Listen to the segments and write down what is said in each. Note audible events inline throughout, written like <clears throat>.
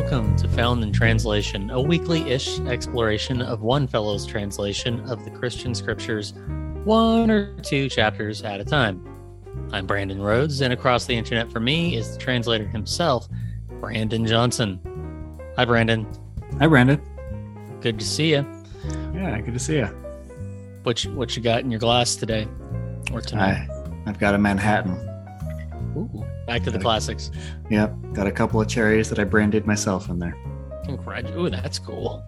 welcome to Found in Translation, a weekly ish exploration of one fellow's translation of the Christian scriptures, one or two chapters at a time. I'm Brandon Rhodes, and across the internet for me is the translator himself, Brandon Johnson. Hi, Brandon. Hi, Brandon. Good to see you. Yeah, good to see you. What you, what you got in your glass today or tonight? I, I've got a Manhattan. Back to the classics. Yep, got a couple of cherries that I branded myself in there. Congrats. Ooh, that's cool.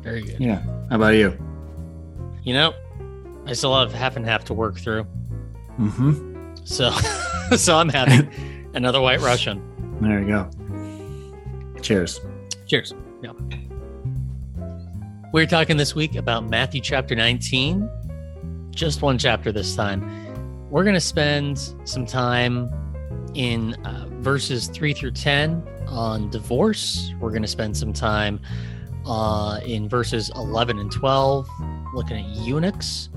Very good. Yeah. How about you? You know, I still have half and half to work through. Mm-hmm. So, <laughs> so I'm having <laughs> another White Russian. There you go. Cheers. Cheers. Yeah. We're talking this week about Matthew chapter 19. Just one chapter this time. We're going to spend some time in uh, verses 3 through 10 on divorce. We're going to spend some time uh, in verses 11 and 12 looking at eunuchs.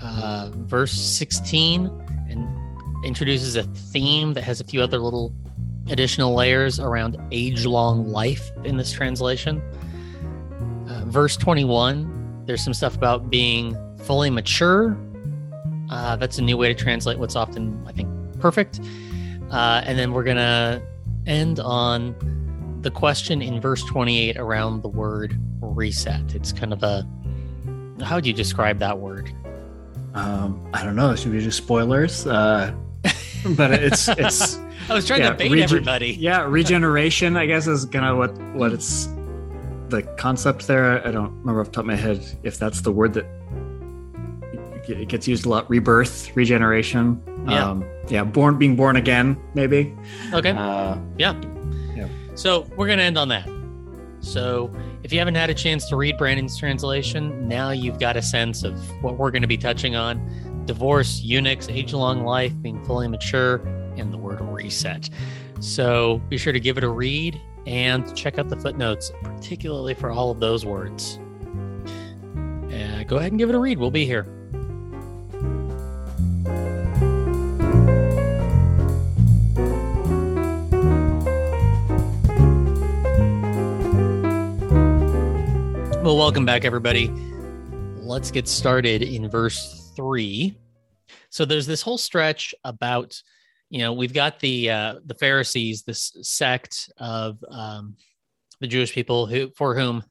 Uh, verse 16 and introduces a theme that has a few other little additional layers around age long life in this translation. Uh, verse 21, there's some stuff about being fully mature. Uh, that's a new way to translate what's often, I think, perfect. Uh, and then we're going to end on the question in verse 28 around the word reset. It's kind of a, how would you describe that word? Um, I don't know. Should we do spoilers? Uh, <laughs> but it's it's. <laughs> I was trying yeah, to bait rege- everybody. Yeah, regeneration. I guess is kind of what what it's the concept there. I don't remember off the top of my head if that's the word that it gets used a lot. Rebirth, regeneration. Yeah. Um, yeah. Born, being born again, maybe. Okay. Uh, So we're going to end on that. So if you haven't had a chance to read Brandon's translation, now you've got a sense of what we're going to be touching on divorce, eunuchs, age long life, being fully mature, and the word reset. So be sure to give it a read and check out the footnotes, particularly for all of those words. Uh, go ahead and give it a read. We'll be here. Well, welcome back, everybody. Let's get started in verse three. So there's this whole stretch about, you know, we've got the uh, the Pharisees, this sect of um, the Jewish people who, for whom,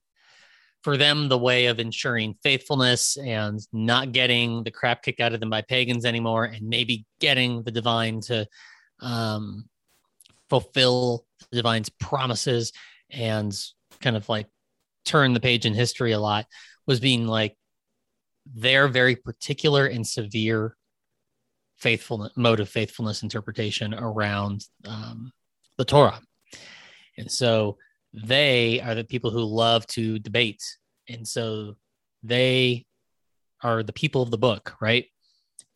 for them, the way of ensuring faithfulness and not getting the crap kicked out of them by pagans anymore, and maybe getting the divine to um, fulfill the divine's promises and kind of like turn the page in history a lot was being like their very particular and severe faithfulness mode of faithfulness interpretation around um, the Torah. And so they are the people who love to debate. And so they are the people of the book, right?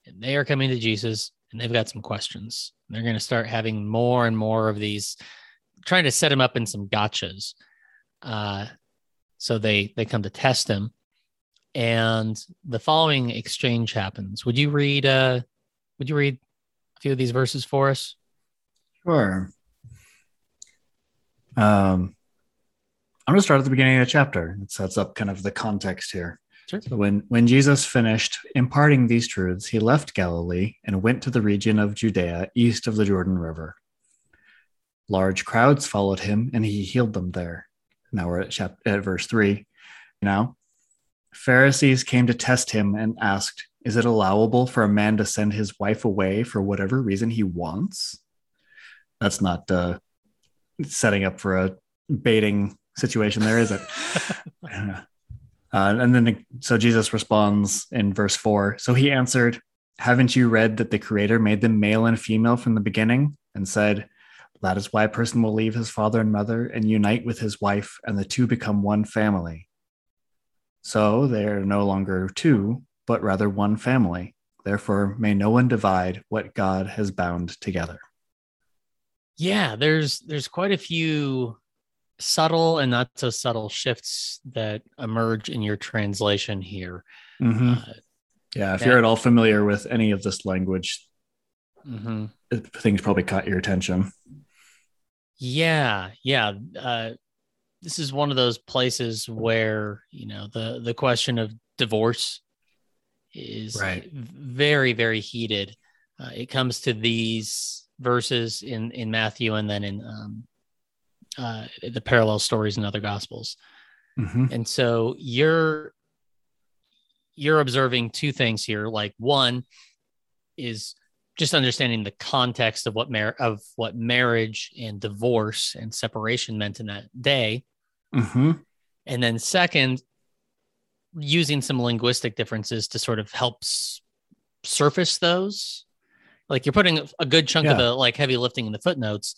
And they are coming to Jesus and they've got some questions. They're going to start having more and more of these, trying to set him up in some gotchas. Uh, so they they come to test him, and the following exchange happens. Would you read? Uh, would you read a few of these verses for us? Sure. Um, I'm going to start at the beginning of the chapter. It sets up kind of the context here. Sure. So when, when Jesus finished imparting these truths, he left Galilee and went to the region of Judea east of the Jordan River. Large crowds followed him, and he healed them there. Now we're at, chap- at verse 3. Now, Pharisees came to test him and asked, Is it allowable for a man to send his wife away for whatever reason he wants? That's not uh, setting up for a baiting situation there, is it? <laughs> uh, and then, so Jesus responds in verse 4 So he answered, Haven't you read that the Creator made them male and female from the beginning and said, that is why a person will leave his father and mother and unite with his wife, and the two become one family. So they are no longer two, but rather one family. Therefore, may no one divide what God has bound together. Yeah, there's there's quite a few subtle and not so subtle shifts that emerge in your translation here. Mm-hmm. Uh, Yeah, if that- you're at all familiar with any of this language, mhm. things probably caught your attention. Yeah, yeah. Uh, this is one of those places where you know the the question of divorce is Right. very very heated. Uh, it comes to these verses in in Matthew and then in um, uh, the parallel stories in other gospels. Mhm. And so you're you're observing two things here. Like one is just understanding the context of what mar- of what marriage and divorce and separation meant in that day. Mhm. And then second, using some linguistic differences to sort of help s- surface those. Like you're putting a good chunk of the like heavy lifting in the footnotes,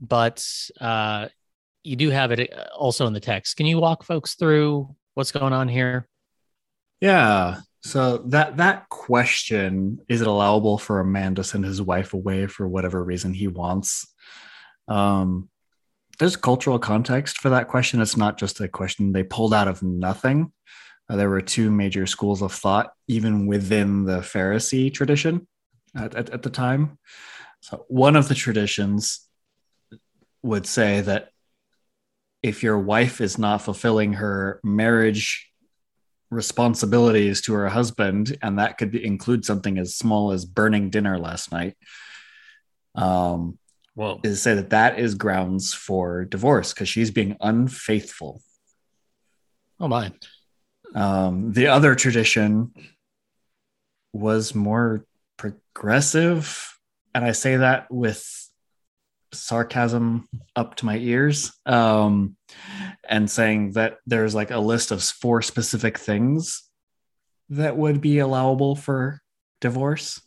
but uh, you do have it uh, also in the text. Can you walk folks through what's going on here? Yeah. So that that question is it allowable for a man to send his wife away for whatever reason he wants? Um, there's cultural context for that question. It's not just a question they pulled out of nothing. Uh, there were two major schools of thought, even within the Pharisee tradition at, at, at the time. So one of the traditions would say that if your wife is not fulfilling her marriage responsibilities to her husband, and that could be, include something as small as burning dinner last night. Um, Whoa. is say that that is grounds for divorce because she's being unfaithful. Oh my. Um, the other tradition was more progressive, and I say that with sarcasm up to my ears, um, and saying that there's like a list of four specific things that would be allowable for divorce.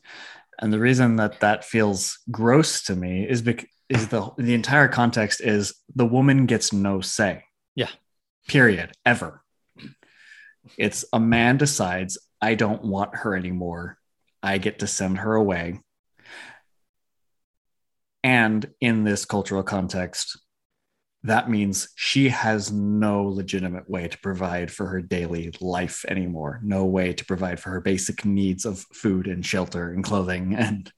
And the reason that that feels gross to me is because is the the entire context is the woman gets no say. Yeah. Period. Ever. It's a man decides I don't want her anymore. I get to send her away. And in this cultural context, that means she has no legitimate way to provide for her daily life anymore. No way to provide for her basic needs of food and shelter and clothing. <laughs> And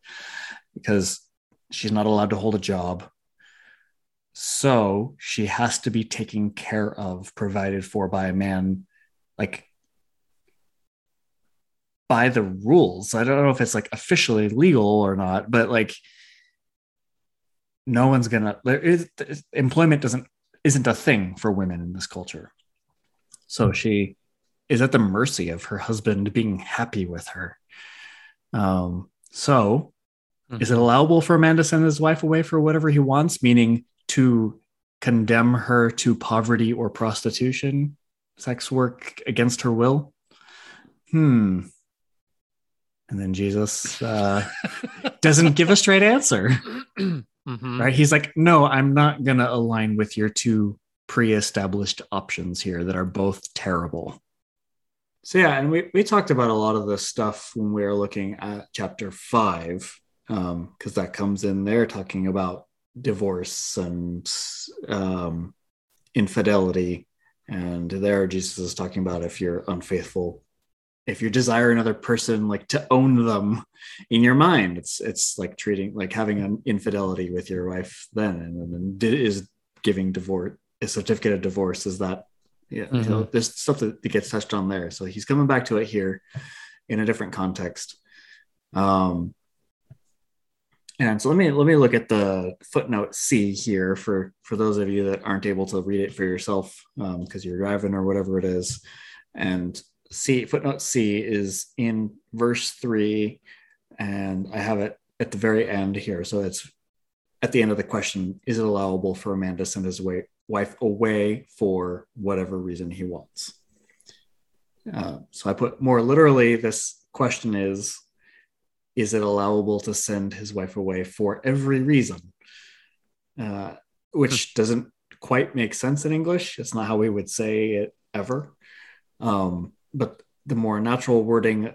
because she's not allowed to hold a job. So she has to be taken care of, provided for by a man, like by the rules. I don't know if it's like officially legal or not, but like no one's gonna there is employment doesn't isn't a thing for women in this culture. So she is at the mercy of her husband being happy with her. Um so is it allowable for a man to send his wife away for whatever he wants meaning to condemn her to poverty or prostitution sex work against her will? Hmm. And then jesus uh, <laughs> doesn't give a straight answer <clears throat> Mhm. right? He's like, no, I'm not going to align with your two pre established options here that are both terrible. So, yeah, and we, we talked about a lot of this stuff when we were looking at chapter five, because that comes in there talking about divorce and um, infidelity. And there, Jesus is talking about if you're unfaithful, if you desire another person like to own them in your mind it's it's like treating like having an infidelity with your wife then and then is giving divorce a certificate of divorce is that yeah you know, there's stuff that, that gets touched on there. So he's coming back to it here in a different context. Um and so let me let me look at the footnote C here for for those of you that aren't able to read it for yourself because you're driving or whatever it is. And C footnote C is in verse three, and I have it at the very end here. So it's at the end of the question: Is it allowable for a man to send his wife away for whatever reason he wants? Uh, so I put more literally. This question is: Is it allowable to send his wife away for every reason? Uh, which doesn't quite make sense in English. It's not how we would say it ever. Um, but the more natural wording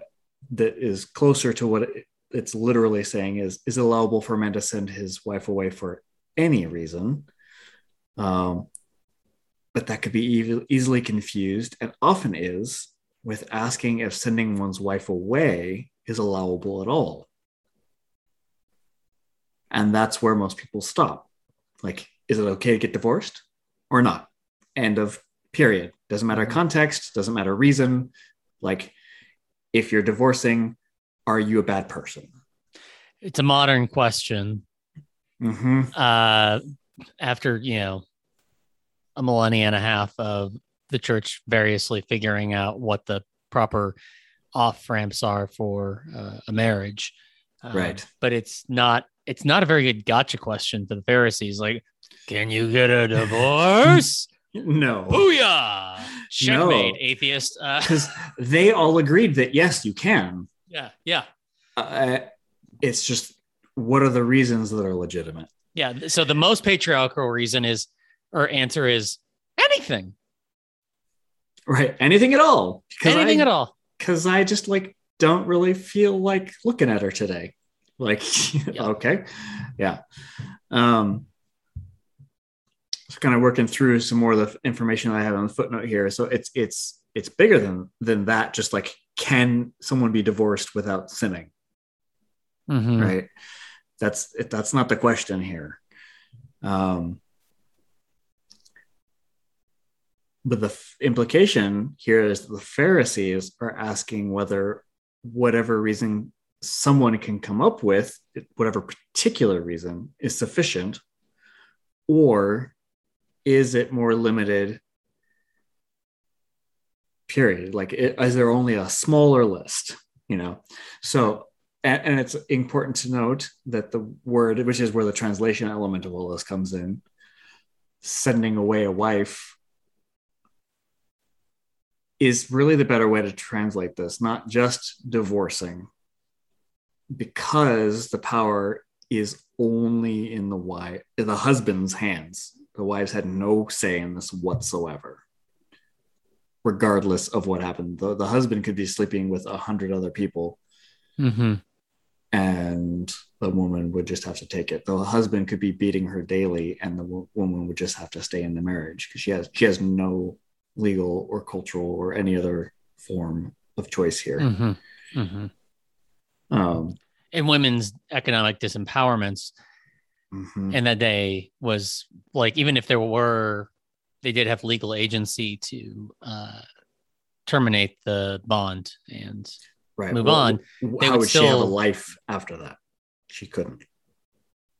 that is closer to what it's literally saying is is allowable for a man to send his wife away for any reason? Um, but that could be easily confused and often is with asking if sending one's wife away is allowable at all. And that's where most people stop. Like is it okay to get divorced or not? End of period. Doesn't matter Mhm. context, doesn't matter reason. Like, if you're divorcing, are you a bad person? It's a modern question. hmm Uh, after you know a millennia and a half of the church variously figuring out what the proper off ramps are for uh, a marriage, Um, Right. But it's not. It's not a very good gotcha question for the Pharisees. Like, can you get a <laughs> divorce? No. Booyah! Checkmate, No. atheist. Uh, <laughs> Because they all agreed that yes, you can. yeah, yeah, Uh, it's just what are the reasons that are legitimate? yeah. So the most patriarchal reason is, or answer is anything, Right. Anything at all. anything I, at all. Because I just like don't really feel like looking at her today. Like, <laughs> Yeah. okay. Yeah. Um, kind of working through some more of the information I have on the footnote here. So it's it's it's bigger than than that. Just like can someone be divorced without sinning? Mhm. right that's that's not the question here um but the f- implication here is the pharisees are asking whether whatever reason someone can come up with whatever particular reason is sufficient or is it more limited? Period. Like it, is there only a smaller list you know? So and, and it's important to note that the word which is where the translation element of all this comes in sending away a wife is really the better way to translate this not just divorcing because the power is only in the wife the husband's hands the wives had no say in this whatsoever regardless of what happened the, the husband could be sleeping with a hundred other people Mhm. and the woman would just have to take it. The husband could be beating her daily, and the wo- woman would just have to stay in the marriage because she has she has no legal or cultural or any other form of choice here. Mhm. Mhm. Um, And women's economic disempowerments mhm. in that day was like even if there were they did have legal agency to uh terminate the bond and right. move Well, on, they How would would she have a life after that? She couldn't.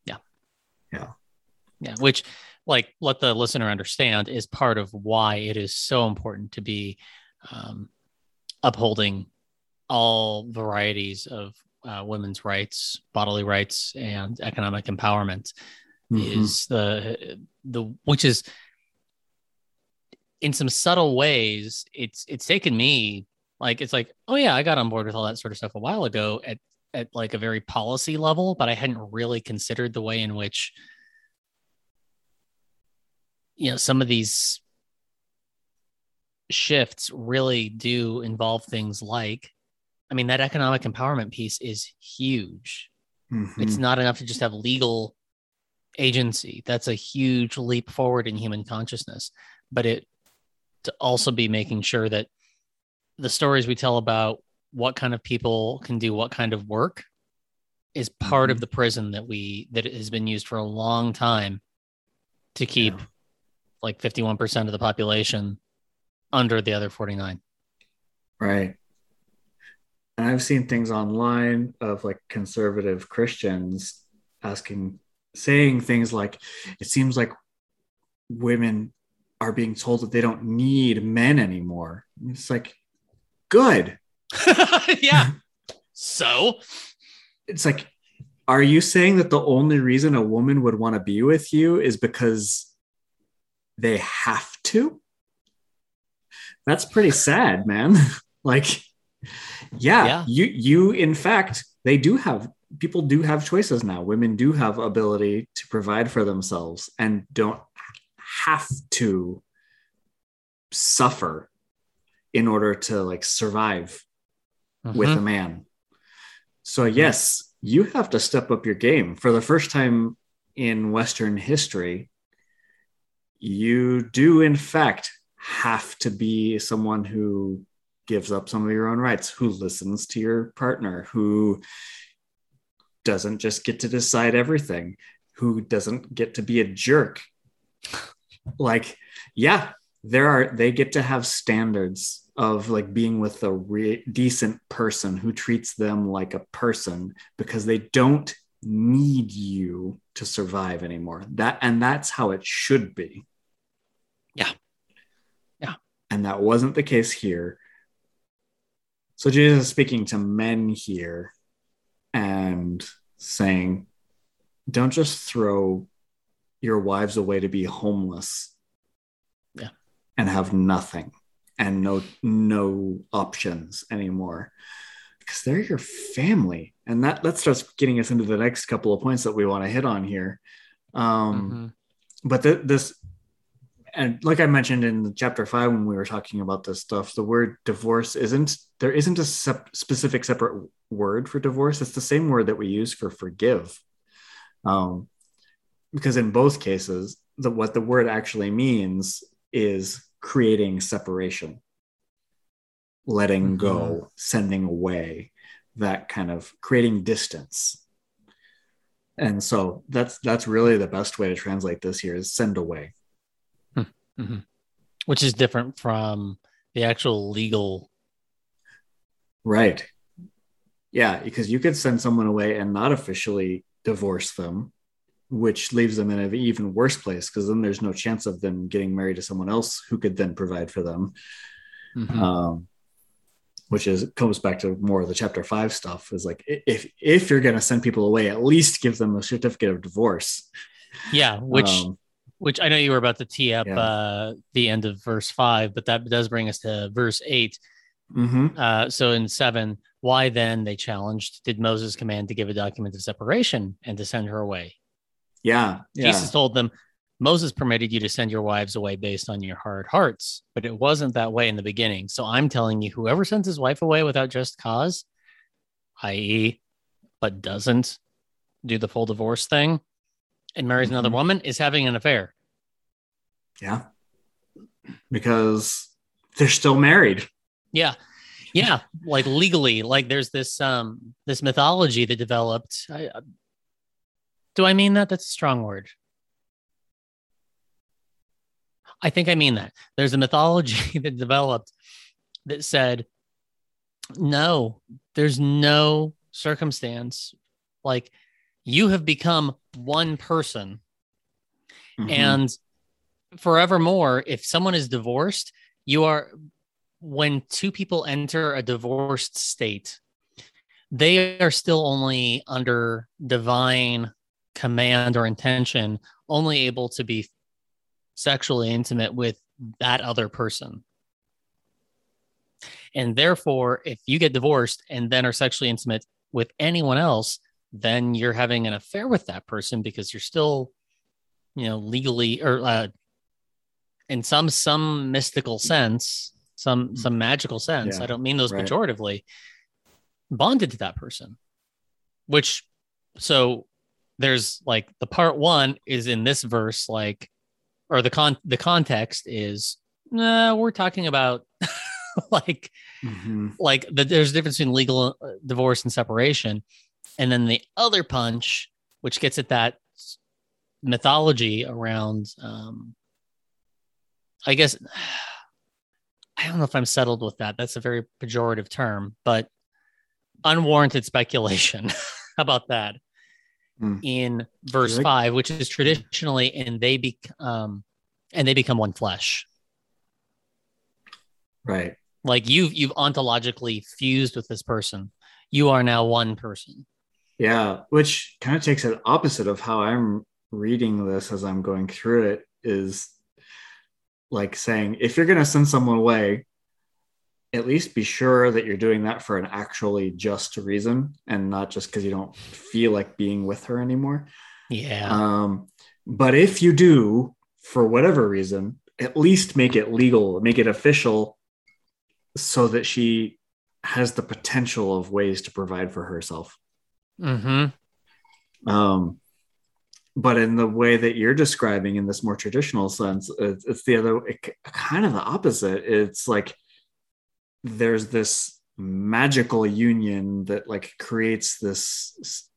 Yeah. Yeah. Yeah which like let the listener understand is part of why it is so important to be um, upholding all varieties of uh, women's rights bodily rights and economic empowerment Mhm. is the the which is in some subtle ways it's it's taken me like it's like oh yeah i got on board with all that sort of stuff a while ago at at like a very policy level but i hadn't really considered the way in which you know some of these shifts really do involve things like i mean that economic empowerment piece is huge Mhm. it's not enough to just have legal agency that's a huge leap forward in human consciousness but it to also be making sure that the stories we tell about what kind of people can do what kind of work is part of Mhm. the prison that we that has been used for a long time to keep Yeah. like 51% of the population under the other 49 Right. And I've seen things online of like conservative Christians asking, saying things like, it seems like women are being told that they don't need men anymore. And It's like, good. <laughs> yeah so It's like, are you saying that the only reason a woman would want to be with you is because they have to? That's pretty sad, man. <laughs> like, yeah, Yeah. you you in fact they do have people do have choices now. Women do have ability to provide for themselves and don't have to suffer in order to like survive with Mhm. a man. So yes, you have to step up your game. For the first time in Western history, you do in fact have to be someone who gives up some of your own rights, who listens to your partner, who doesn't just get to decide everything, who doesn't get to be a jerk. Like, yeah, there are they get to have standards of like being with a re- decent person who treats them like a person because they don't need you to survive anymore that and that's how it should be Yeah. Yeah. and that wasn't the case here so jesus is speaking to men here and saying don't just throw your wives away to be homeless Yeah. and have nothing and no no options anymore because they're your family and that that starts getting us into the next couple of points that we want to hit on here um Mhm. but th- this and like i mentioned in chapter five when we were talking about this stuff the word divorce isn't there isn't a sep- specific separate word for divorce. It's the same word that we use for forgive. Um, because in both cases the, what the word actually means is creating separation letting go sending away that kind of creating distance. And so that's that's really the best way to translate this here is send away Mhm. which is different from the actual legal right yeah because you could send someone away and not officially divorce them which leaves them in an even worse place because then there's no chance of them getting married to someone else who could then provide for them Mhm. um, which is comes back to more of the chapter five stuff is like if if you're going to send people away at least give them a certificate of divorce yeah which Um, which I know you were about to tee up Yeah. uh, the end of verse five, but that does bring us to verse eight. mhm. Uh, so in seven, why then they challenged, did Moses command to give a document of separation and to send her away? yeah yeah Jesus told them, Moses permitted you to send your wives away based on your hard hearts, but it wasn't that way in the beginning. So I'm telling you, whoever sends his wife away without just cause, i.e., but doesn't do the full divorce thing and marries another Mhm. woman, is having an affair. yeah because they're still married Yeah. Yeah, like legally, like there's this um this mythology that developed. I, uh, do I mean that? That's a strong word. I think I mean that. There's a mythology <laughs> that developed that said, no, there's no circumstance like you have become one person Mhm. and forevermore if someone is divorced you are when two people enter a divorced state they are still only under divine command or intention only able to be sexually intimate with that other person and therefore if you get divorced and then are sexually intimate with anyone else then you're having an affair with that person because you're still you know legally or uh, in some some mystical sense some some magical sense Yeah, i don't mean those right. pejoratively bonded to that person which so there's like the part one is in this verse like or the con the context is nah, we're talking about <laughs> like Mhm. like the, there's a difference between legal uh, divorce and separation and then the other punch which gets at that mythology around um i guess <sighs> i don't know if i'm settled with that. That's a very pejorative term but unwarranted speculation <laughs> about that Hmm. in verse 5 which is traditionally and they become and they become one flesh. Right. Like you've you've ontologically fused with this person. You are now one person Yeah, which kind of takes it opposite of how I'm reading this as I'm going through it is like saying if you're going to send someone away, at least be sure that you're doing that for an actually just reason and not just because you don't feel like being with her anymore. yeah Um, but if you do, for whatever reason, at least make it legal, make it official so that she has the potential of ways to provide for herself. Mm-hmm Um, but in the way that you're describing, in this more traditional sense, it's, it's the other, it, kind of the opposite. It's like there's this magical union that like creates this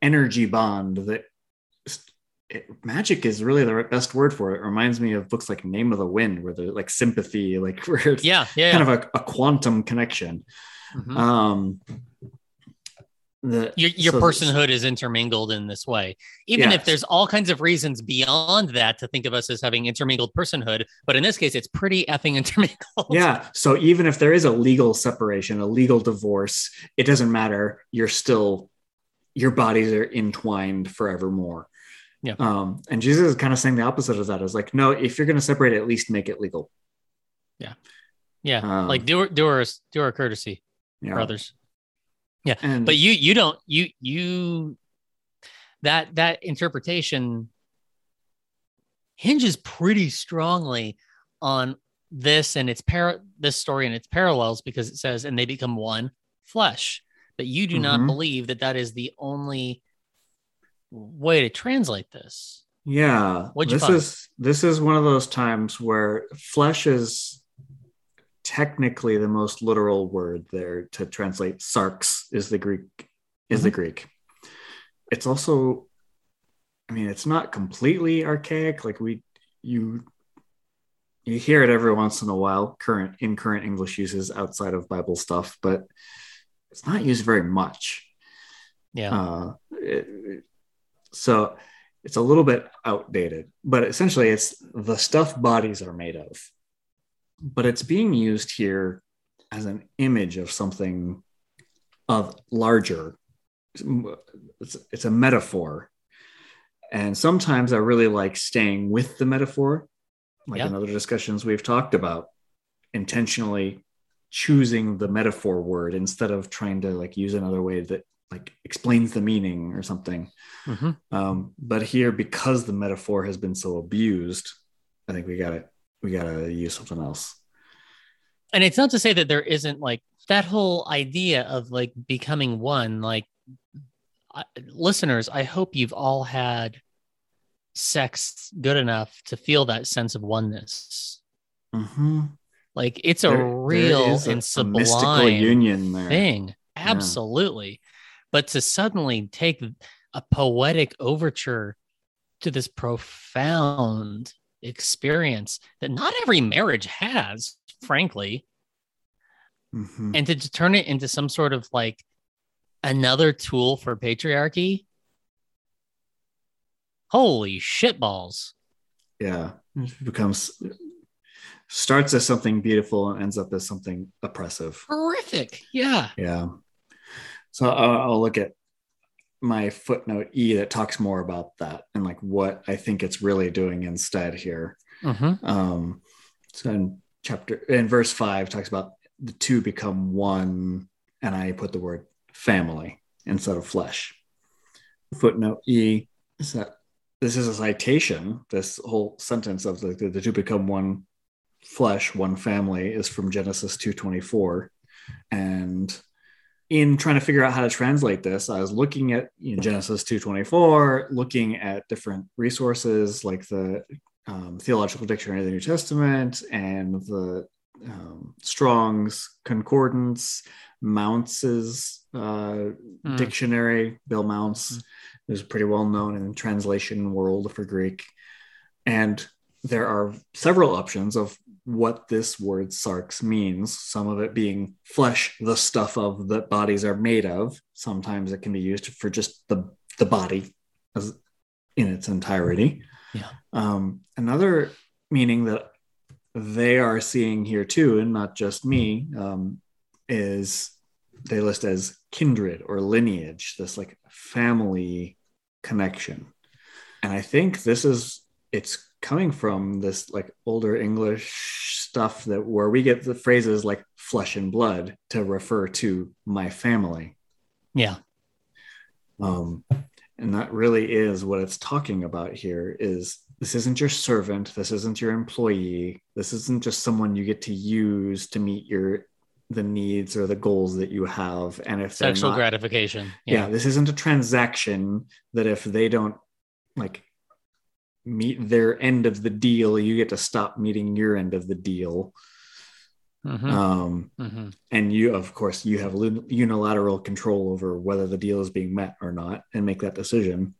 energy bond that it, magic is really the best word for it. it. Reminds me of books like Name of the Wind, where there's like sympathy, like <laughs> where it's yeah, yeah, kind of a, a quantum connection. Mhm. Um, the your your so- personhood is intermingled in this way even if there's all kinds of reasons beyond that to think of us as having intermingled personhood but in this case it's pretty effing <laughs> intermingled Yeah. So even if there is a legal separation, a legal divorce, it doesn't matter. You're still, your bodies are entwined forevermore. Yeah. Um, and Jesus is kind of saying the opposite of that is like, no, if you're going to separate, at least make it legal. yeah Um, like do do our do our courtesy Yeah. brothers And but you you don't you you that that interpretation hinges pretty strongly on this and its par this story and its parallels because it says and they become one flesh. But you do not Mhm. believe that that is the only way to translate this. Yeah, What'd you this is this is one of those times where flesh is technically the most literal word there to translate. Sarx is the Greek is Mm-hmm. the Greek. It's also, I mean, it's not completely archaic. Like we, you, you hear it every once in a while. Current in current English uses outside of Bible stuff, but it's not used very much. yeah Uh, it- so it's a little bit outdated, but essentially it's the stuff bodies are made of. But it's being used here as an image of something of larger. It's, it's a metaphor. And sometimes I really like staying with the metaphor, like in other discussions we've talked about, intentionally choosing the metaphor word instead of trying to like use another way that like explains the meaning or something. Mhm. Um, but here, because the metaphor has been so abused, I think we gotta we gotta use something else. and it's not to say that there isn't like that whole idea of like becoming one like I, listeners i hope you've all had sex good enough to feel that sense of oneness Mhm. like it's a There- there real a- and a mystical sublime union there. thing absolutely but to suddenly take a poetic overture to this profound experience that not every marriage has frankly Mhm. and to just turn it into some sort of like another tool for patriarchy holy shitballs Yeah, it becomes starts as something beautiful and ends up as something oppressive. horrific yeah Yeah. So I'll, I'll look at my footnote E that talks more about that and like what I think it's really doing instead here. Mhm. Um, so in chapter in verse five talks about the two become one, and I put the word family instead of flesh. Footnote E is that this is a citation. This whole sentence of the, the, the two become one flesh, one family is from Genesis 224. And in trying to figure out how to translate this, I was looking at you know, Genesis 224, looking at different resources like the um, Theological Dictionary of the New Testament and the um, Strong's Concordance, Mounce's uh, Mm. dictionary, Bill Mounce, is pretty well known in the translation world for Greek. And there are several options of what this word sarx means, some of it being flesh, the stuff of that bodies are made of. Sometimes it can be used for just the, the body as in its entirety. Yeah. Um, another meaning that they are seeing here too, and not just me, um, is they list as kindred or lineage, this like family connection. And I think this is it's coming from this like older English stuff that where we get the phrases like flesh and blood to refer to my family. yeah Um, and that really is what it's talking about here is this isn't your servant this isn't your employee this isn't just someone you get to use to meet your the needs or the goals that you have and if sexual not- gratification yeah. this isn't a transaction that if they don't like meet their end of the deal you get to stop meeting your end of the deal Mhm. um Mhm. and you of course you have unilateral control over whether the deal is being met or not and make that decision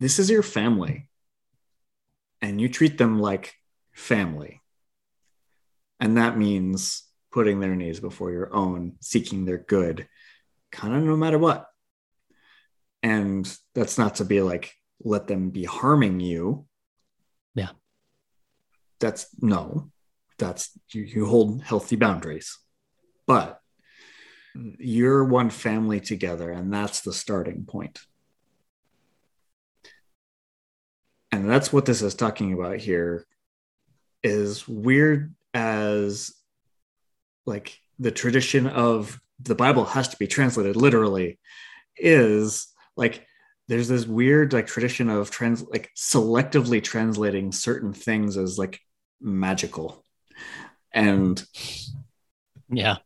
this is your family and you treat them like family. And that means putting their needs before your own, seeking their good, kind of no matter what. And that's not to be like, let them be harming you. Yeah. That's no, that's you, you hold healthy boundaries. But you're one family together, and that's the starting point. And that's what this is talking about here is weird as like the tradition of the Bible has to be translated literally is like there's this weird like tradition of trans like selectively translating certain things as like magical. And yeah.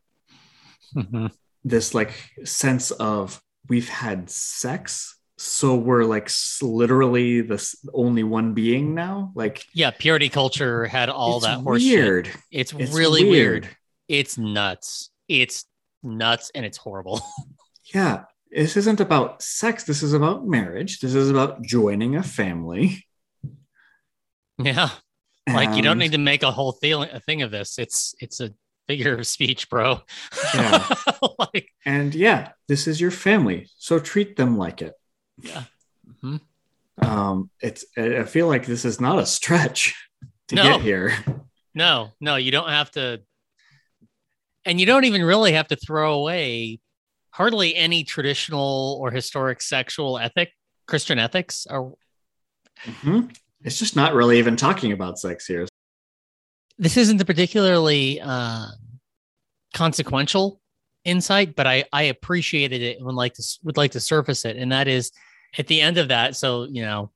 Mm-hmm. this like sense of we've had sex so we're like literally the only one being now? Like yeah purity culture had all that weird shit. It's, it's really weird. weird. It's nuts. It's nuts and it's horrible. <laughs> Yeah this isn't about sex this is about marriage this is about joining a family yeah and... like you don't need to make a whole thing, a thing of this it's it's a figure of speech bro yeah <laughs> like and yeah this is your family so treat them like it yeah. Mm-hmm. Um, it's I feel like this is not a stretch to no. get here. No, no, you don't have to, and you don't even really have to throw away hardly any traditional or historic sexual ethic, Christian ethics. are. mm-hmm. it's just not really even talking about sex here. This isn't a particularly uh, consequential insight, but I I appreciated it and would like to would like to surface it, and that is at the end of that, so you know,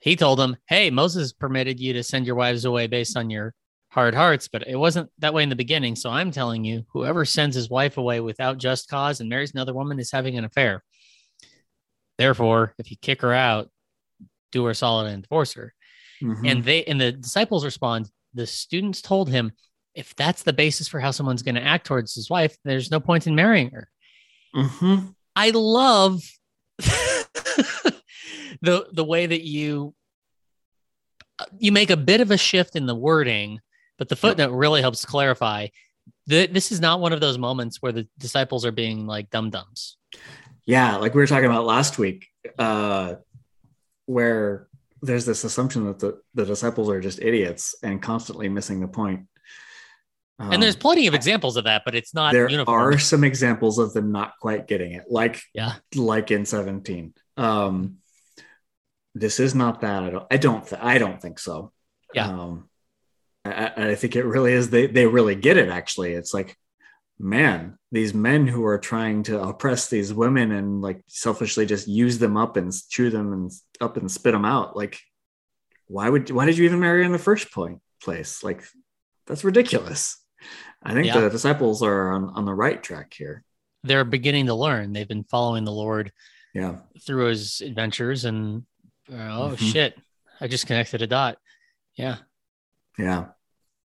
he told him, "Hey, Moses permitted you to send your wives away based on your hard hearts, but it wasn't that way in the beginning. So I'm telling you, whoever sends his wife away without just cause and marries another woman is having an affair. Therefore, if you kick her out, do her solid and divorce her." Mm-hmm. And they and the disciples respond, the students told him, if that's the basis for how someone's going to act towards his wife, there's no point in marrying her. Mm-hmm. I love <laughs> the the way that you you make a bit of a shift in the wording, but the footnote really helps clarify that this is not one of those moments where the disciples are being like dum dums. Yeah, like we were talking about last week, uh, where there's this assumption that the, the disciples are just idiots and constantly missing the point. Um, and there's um, plenty of examples of that, but it's not. There uniform. are some examples of them not quite getting it, like yeah, like in 17. Um, this is not that. I don't. I don't. Th- I don't think so. Yeah. Um, I, I think it really is. They they really get it. Actually, it's like, man, these men who are trying to oppress these women and like selfishly just use them up and chew them and up and spit them out. Like, why would why did you even marry in the first point place? Like, that's ridiculous. I think yeah. the disciples are on, on the right track here. They're beginning to learn. They've been following the Lord yeah through his adventures and oh mm-hmm. shit i just connected a dot yeah yeah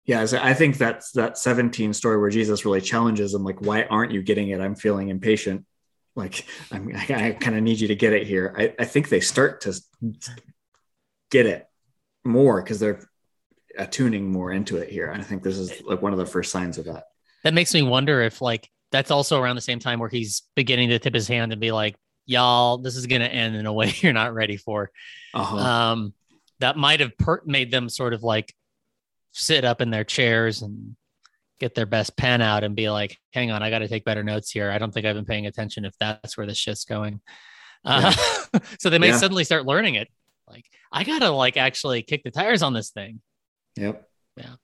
yeah so i think that's that 17 story where jesus really challenges them like why aren't you getting it i'm feeling impatient like I'm, i, I kind of need you to get it here I, I think they start to get it more because they're attuning more into it here. And I think this is like one of the first signs of that. That makes me wonder if like that's also around the same time where he's beginning to tip his hand and be like, y'all, this is going to end in a way <laughs> you're not ready for. Uh-huh. Um, that might have per- made them sort of like sit up in their chairs and get their best pen out and be like, hang on, I got to take better notes here. I don't think I've been paying attention if that's where the shit's going. Uh, <laughs> so they may yeah. suddenly start learning it. Like, I got to like actually kick the tires on this thing. Yep. Yeah.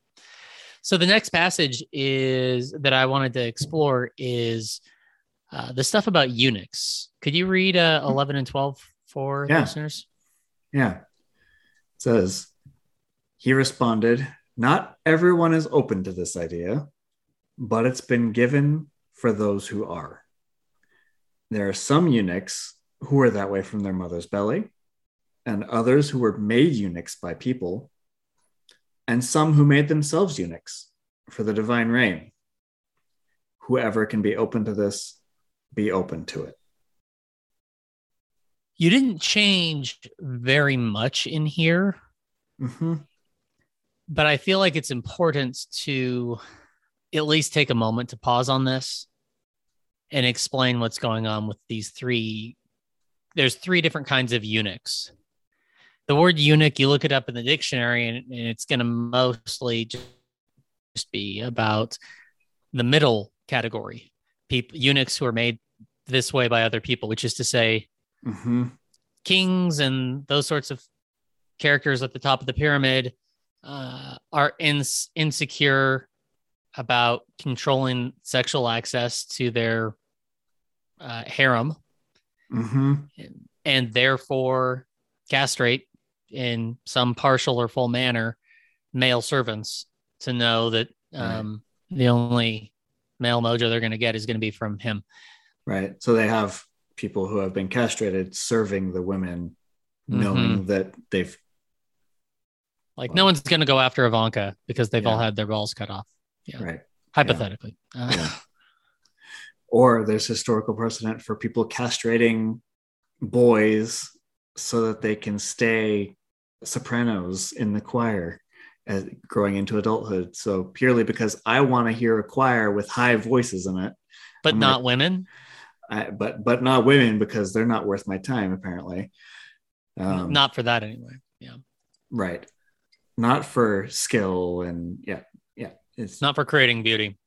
So the next passage is that I wanted to explore is uh, the stuff about eunuchs. Could you read uh, 11 and 12 for yeah. listeners? Yeah. It says, he responded, Not everyone is open to this idea, but it's been given for those who are. There are some eunuchs who are that way from their mother's belly, and others who were made eunuchs by people and some who made themselves eunuchs for the divine reign. Whoever can be open to this, be open to it. You didn't change very much in here, hmm but I feel like it's important to at least take a moment to pause on this and explain what's going on with these three. There's three different kinds of eunuchs. The word eunuch, you look it up in the dictionary, and, and it's going to mostly just be about the middle category people eunuchs who are made this way by other people which is to say hmm kings and those sorts of characters at the top of the pyramid uh, are ins- insecure about controlling sexual access to their uh, harem hmm and therefore castrate in some partial or full manner male servants to know that um, the only male mojo they're going to get is going to be from him. Right. So they have people who have been castrated serving the women, knowing that they've Like Wow. no one's going to go after Ivanka because they've all had their balls cut off. Yeah. right. Hypothetically. Uh, Yeah. <laughs> or there's historical precedent for people castrating boys so that they can stay sopranos in the choir as growing into adulthood. So purely because I want to hear a choir with high voices in it, but I'm not like- women. I, but but not women because they're not worth my time apparently. Um, not for that anyway. Yeah. right, not for skill and yeah yeah it's Not for creating beauty,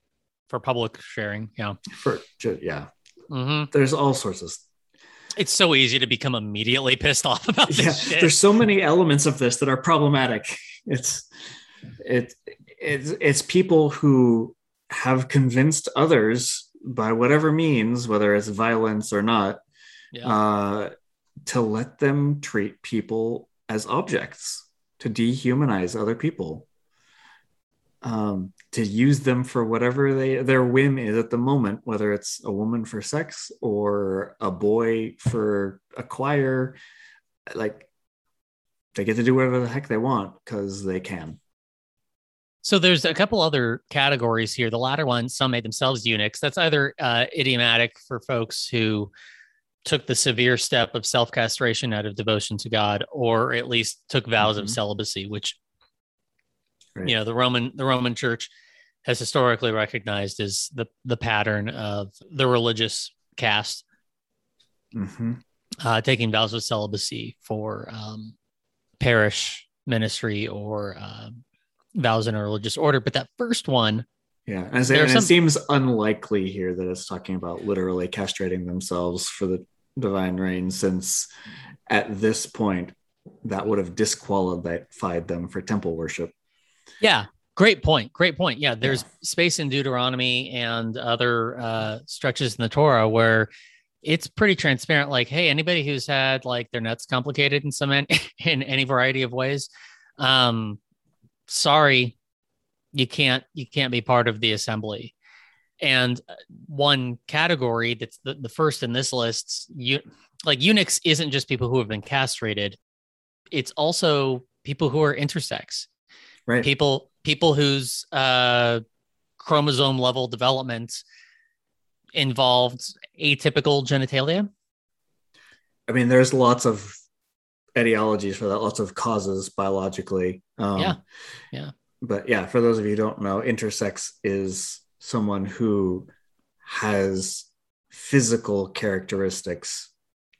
for public sharing. Yeah. for yeah. hmm There's all sorts of It's so easy to become immediately pissed off <laughs> about this yeah. shit. There's so many elements of this that are problematic. It's it it's it's people who have convinced others by whatever means, whether it's violence or not, Yeah. uh, to let them treat people as objects, to dehumanize other people, um, to use them for whatever they their whim is at the moment, whether it's a woman for sex or a boy for a choir, like they get to do whatever the heck they want because they can. So there's a couple other categories here. The latter one, some made themselves eunuchs. That's either uh, idiomatic for folks who took the severe step of self castration out of devotion to God, or at least took vows Mhm. of celibacy, which Right. you know the Roman the Roman Church has historically recognized as the the pattern of the religious caste Mhm. uh, taking vows of celibacy for um, parish ministry or um vows in a religious order. But that first one, Yeah, and, and some- it seems unlikely here that it's talking about literally castrating themselves for the divine reign, since at this point that would have disqualified them for temple worship. yeah, great point. Great point. Yeah, there's space in Deuteronomy and other uh, stretches in the Torah where it's pretty transparent. Like, hey, anybody who's had like their nuts complicated in some in <laughs> any variety of ways, um, sorry, you can't you can't be part of the assembly. And uh, one category that's the, the first in this list, you like eunuchs isn't just people who have been castrated; it's also people who are intersex Right. people people whose uh, chromosome level development involved atypical genitalia. I mean, there's lots of etiologies for that, lots of causes biologically. Um, Yeah. Yeah. But yeah, for those of you who don't know, intersex is someone who has physical characteristics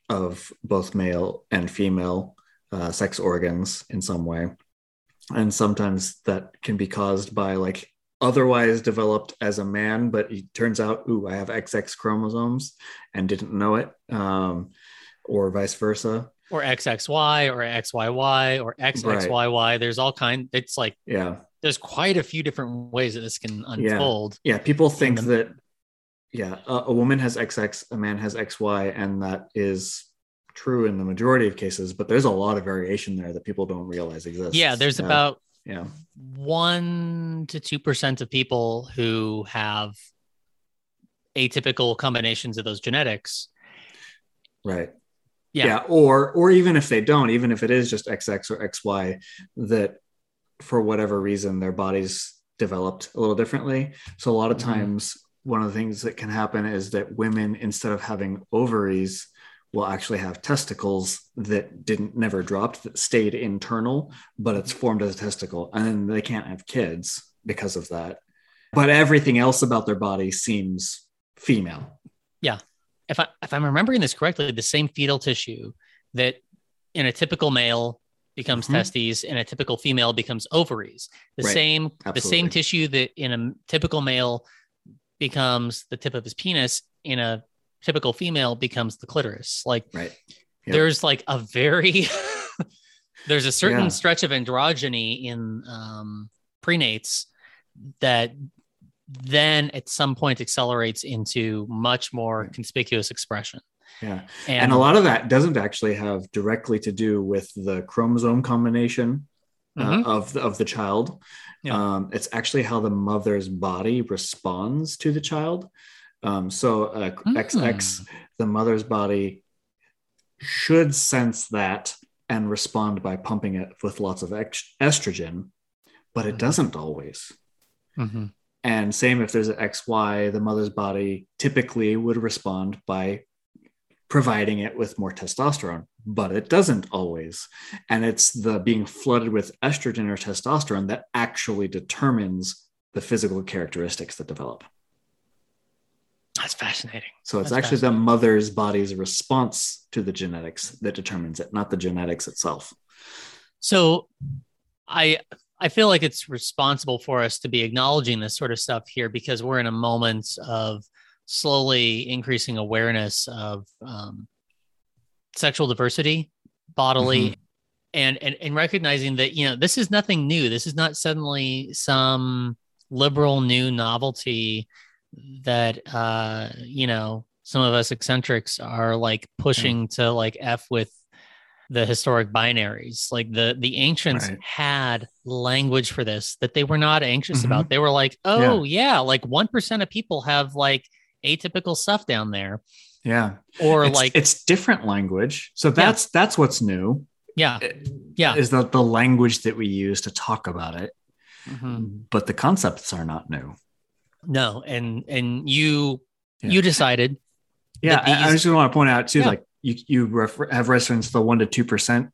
of both male and female uh, sex organs in some way. And sometimes that can be caused by like otherwise developed as a man, but it turns out, ooh, I have XX chromosomes and didn't know it, um, or vice versa. Or XXY or XYY or XXYY. There's all kind. It's like Yeah. There's quite a few different ways that this can unfold. Yeah. People think the- that, yeah, a, a woman has XX, a man has XY, and that is true in the majority of cases, but there's a lot of variation there that people don't realize exists. Yeah, there's about yeah, one to two percent of people who have atypical combinations of those genetics. right. Yeah. yeah or or even if they don't even if it is just xx or xy that for whatever reason their bodies developed a little differently so a lot of Mhm. times one of the things that can happen is that women instead of having ovaries will actually have testicles that didn't never dropped that stayed internal, but it's formed as a testicle, and then they can't have kids because of that. But everything else about their body seems female. Yeah. If I if I'm remembering this correctly, the same fetal tissue that in a typical male becomes Mhm. testes and a typical female becomes ovaries. The Right. same the same tissue that in a typical male becomes the tip of his penis in a typical female becomes the clitoris. Like Right. Yep. there's like a very <laughs> there's a certain Yeah. stretch of androgyny in um prenates that then at some point accelerates into much more conspicuous expression. Yeah. And, And, a lot of that doesn't actually have directly to do with the chromosome combination uh, Mhm. of, the, of the child. Yeah. Um, it's actually how the mother's body responds to the child. Um, so uh, Mm. XX, the mother's body should sense that and respond by pumping it with lots of ex- estrogen, but it Mhm. doesn't always. Mhm. And same if there's an XY, the mother's body typically would respond by providing it with more testosterone, but it doesn't always. And it's the being flooded with estrogen or testosterone that actually determines the physical characteristics that develop. That's fascinating. So it's That's actually the mother's body's response to the genetics that determines it, not the genetics itself. So I I feel like it's responsible for us to be acknowledging this sort of stuff here because we're in a moment of slowly increasing awareness of um, sexual diversity, bodily, and, and and recognizing that you know this is nothing new. This is not suddenly some liberal new novelty that uh, you know some of us eccentrics are like pushing to like f with the historic binaries like the the ancients Right. had language for this that they were not anxious Mhm. about they were like oh yeah, like 1% of people have like atypical stuff down there Yeah. or it's, like it's different language. So that's that's what's new. yeah Yeah. Is that the language that we use to talk about it. Mhm. But the concepts are not new. no and and you Yeah. you decided Yeah, that I, I just want to point out too, Yeah. like you you refer- have referenced the one to two percent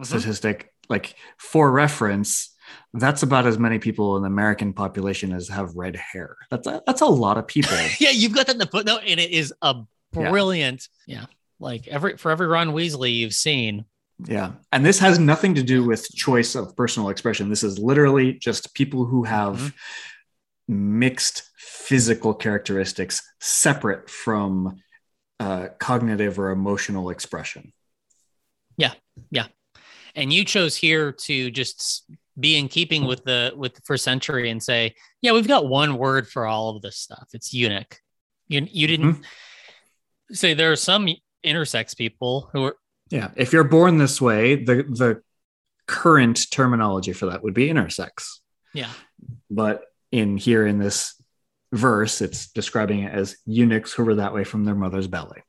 Mhm. statistic. Like for reference, that's about as many people in the American population as have red hair. That's a, that's a lot of people. <laughs> yeah you've got that in the footnote and it is a brilliant yeah, like every for every ron weasley you've seen yeah, and this has nothing to do with choice of personal expression. This is literally just people who have Mhm. mixed physical characteristics separate from uh, cognitive or emotional expression. Yeah, yeah, and you chose here to just be in keeping with the with the first century and say yeah we've got one word for all of this stuff. It's eunuch. You, you didn't say there are some intersex people who are Yeah, if you're born this way, the the current terminology for that would be intersex. yeah. But in here in this verse, it's describing it as eunuchs who were that way from their mother's belly.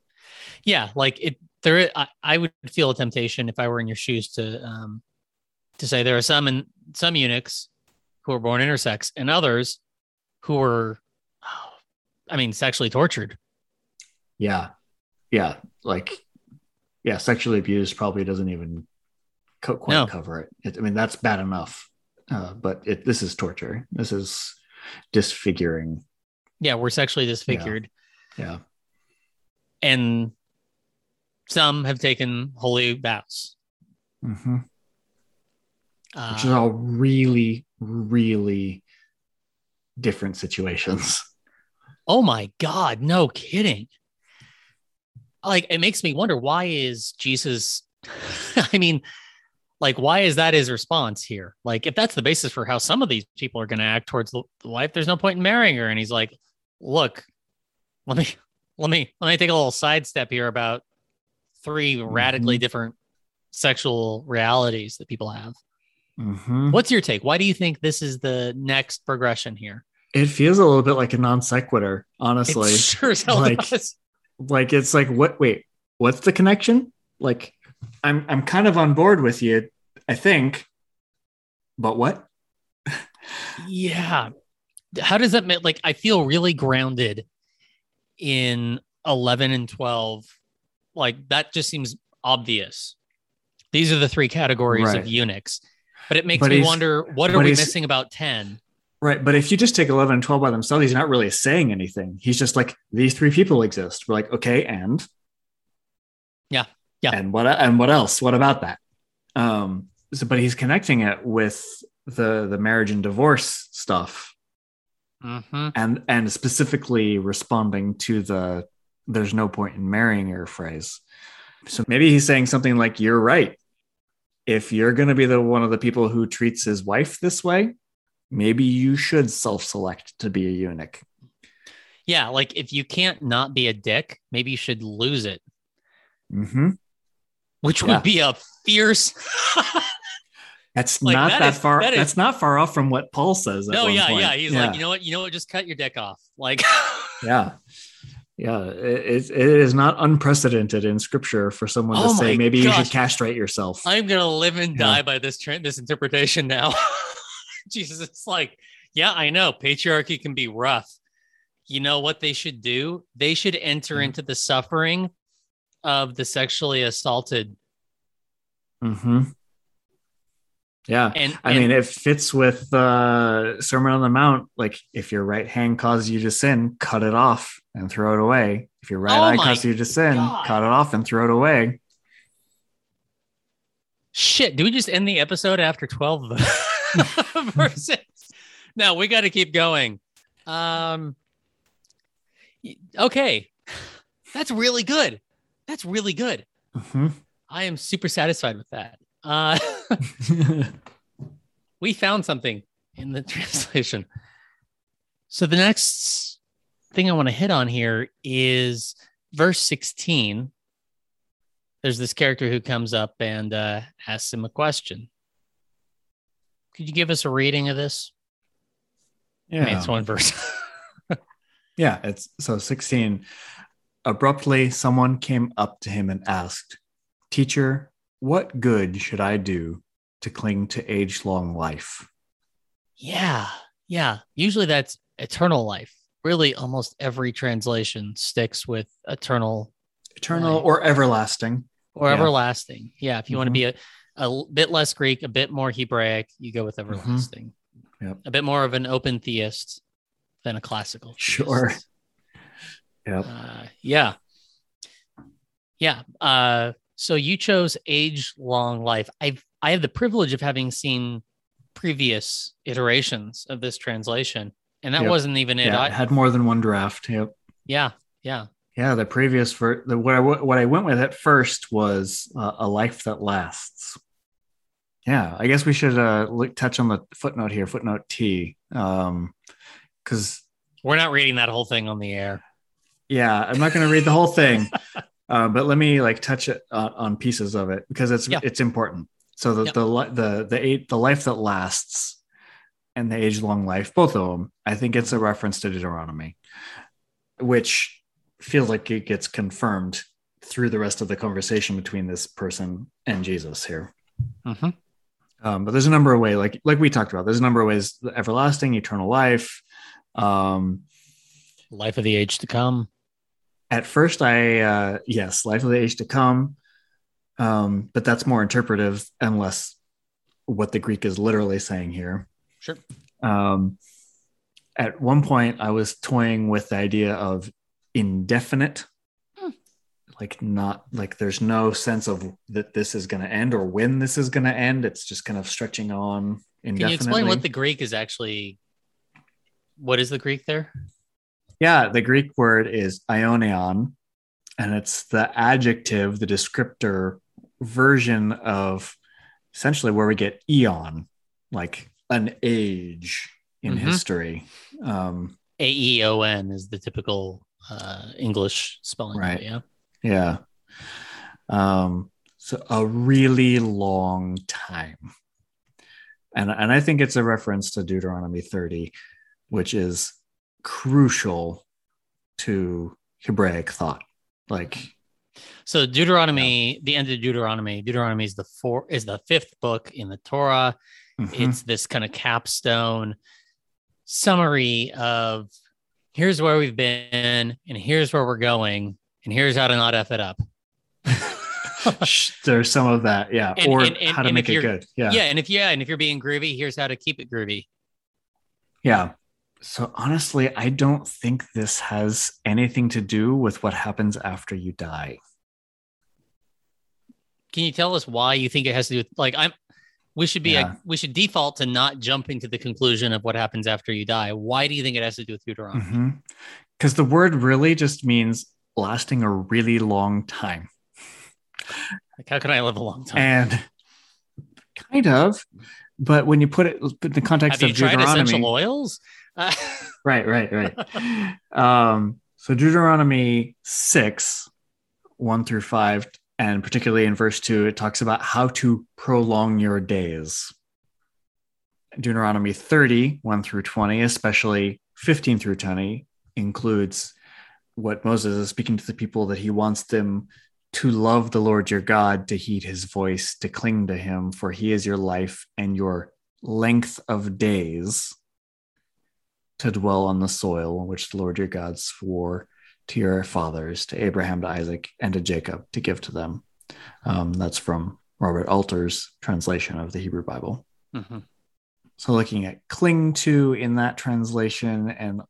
yeah. Like it there I, I would feel a temptation if i were in your shoes to um to say there are some and some eunuchs who were born intersex and others who were i mean sexually tortured Yeah, yeah, like yeah, sexually abused probably doesn't even co- quite No. cover it. it. I mean, that's bad enough, uh, but it, this is torture. This is disfiguring. yeah we're sexually disfigured Yeah, and some have taken holy vows hmm uh, which is all really, really different situations. <laughs> oh my god no kidding like it makes me wonder why is jesus <laughs> i mean like why is that his response here like if that's the basis for how some of these people are going to act towards wife there's no point in marrying her and he's like look let me <laughs> let me let me take a little sidestep here about 3 radically Mhm. different sexual realities that people have Mhm. what's your take why do you think this is the next progression here It feels a little bit like a non sequitur, honestly. it sure as hell like- does. like it's like what wait, what's the connection? Like I'm I'm kind of on board with you, I think. But what? Yeah. How does that make like I feel really grounded in 11 and 12 like that just seems obvious. These are the three categories Right. of eunuchs. But it makes But me wonder what are we missing about 10? Right. But if you just take 11 and 12 by themselves, he's not really saying anything. He's just like, these three people exist. We're like, okay, and Yeah. Yeah. And what and what else? What about that? Um, so but he's connecting it with the the marriage and divorce stuff Mm-hmm. and and specifically responding to the there's no point in marrying your phrase. So maybe he's saying something like, You're right. If you're gonna be the one of the people who treats his wife this way, maybe you should self-select to be a eunuch. Yeah, like if you can't not be a dick, maybe you should lose it, hmm which Yeah. would be a fierce. <laughs> That's Like, not that that, is- far. that is- that's not far off from what Paul says. At no, yeah, point. yeah. He's like, you know what? You know what? Just cut your dick off. Like, <laughs> yeah, yeah. It, it is not unprecedented in Scripture for someone Oh to say maybe you should castrate yourself. I'm gonna live and Yeah. die by this tra- this interpretation now. <laughs> Jesus, it's like, yeah, I know patriarchy can be rough. You know what they should do? They should enter Mhm. into the suffering of the sexually assaulted. hmm Yeah. And I and- mean, it fits with uh, Sermon on the Mount. Like, if your right hand causes you to sin, cut it off and throw it away. If your right Oh eye causes you to sin, God. cut it off and throw it away. shit, do we just end the episode after 12 <laughs> verses? No, we got to keep going. Um, okay, that's really good. That's really good. Mhm. I am super satisfied with that. Uh, <laughs> <laughs> we found something in the <laughs> translation. So the next thing I want to hit on here is verse 16. There's this character who comes up and uh, asks him a question. Could you give us a reading of this? I mean, yeah. it's one verse. Yeah, it's so 16. Abruptly, someone came up to him and asked, Teacher, what good should I do to cling to age long life? yeah. Yeah. Usually that's eternal life. Really, almost every translation sticks with eternal Eternal Life. or everlasting? or Yeah. everlasting. Yeah, if you want to be a bit less Greek, a bit more Hebraic, you go with everlasting. Yep. A bit more of an open theist than a classical. Sure. theist. <laughs> Yep. Uh, yeah. Yeah. Uh, so you chose age long life. I've I have the privilege of having seen previous iterations of this translation, and that Yep. wasn't even it. Yeah, I, it had more than one draft. Yep. yeah. Yeah. Yeah, the previous for the what I what I went with at first was uh, a life that lasts. Yeah, I guess we should uh, look, touch on the footnote here, footnote T, um, because We're not reading that whole thing on the air. yeah, I'm not going to read the whole thing, <laughs> uh, but let me like touch it on, on pieces of it because it's Yeah. it's important. So the the the the eight, the life that lasts and the age long life, both of them, I think it's a reference to Deuteronomy, which feels like it gets confirmed through the rest of the conversation between this person and Jesus here. Mhm. Um, but there's a number of ways, like like we talked about. There's a number of ways: the everlasting, eternal life. Um, Life of the age to come. At first i uh yes life of the age to come um but that's more interpretive and less what the greek is literally saying here Sure. um at one point i was toying with the idea of indefinite Hmm. like not like there's no sense of that this is going to end or when this is going to end it's just kind of stretching on Can indefinitely you explain what the Greek is actually? What is the Greek there? Yeah, the Greek word is aionion, and it's the adjective, the descriptor version of essentially where we get eon, like an age in Mhm. history. Um, A E O N is the typical uh, English spelling. Right. yeah. yeah. Um, so a really long time. And, and I think it's a reference to Deuteronomy 30, which is crucial to Hebraic thought. Like, So Deuteronomy, the end of Deuteronomy, Deuteronomy is the four is the fifth book in the Torah. mhm. It's this kind of capstone summary of here's where we've been and here's where we're going and here's how to not f it up. <laughs> there's some of that, yeah, And- or and- and- how to make it good, yeah. yeah, and if yeah, and if you're being groovy, here's how to keep it groovy. Yeah. So honestly, I don't think this has anything to do with what happens after you die. Can you tell us why you think it has to do with like I'm we should be Yeah. we should default to not jumping to the conclusion of what happens after you die. Why do you think it has to do with Deuteronomy? Mm-hmm. Because the word really just means lasting a really long time. Like how can I live a long time? And kind of, but when you put it in the context Have you of tried Deuteronomy, essential oils? <laughs> Right, right, right. um, so Deuteronomy 6, 1 through 5, and particularly in verse 2, it talks about how to prolong your days. Deuteronomy 30, 1 through 20, especially 15 through 20, includes what Moses is speaking to the people that he wants them to love the Lord your God, to heed his voice, to cling to him, for he is your life and your length of days to dwell on the soil which the Lord your God swore to your fathers, to Abraham, to Isaac, and to Jacob to give to them. Um, that's from Robert Alter's translation of the Hebrew Bible. mhm. So looking at cling to in that translation and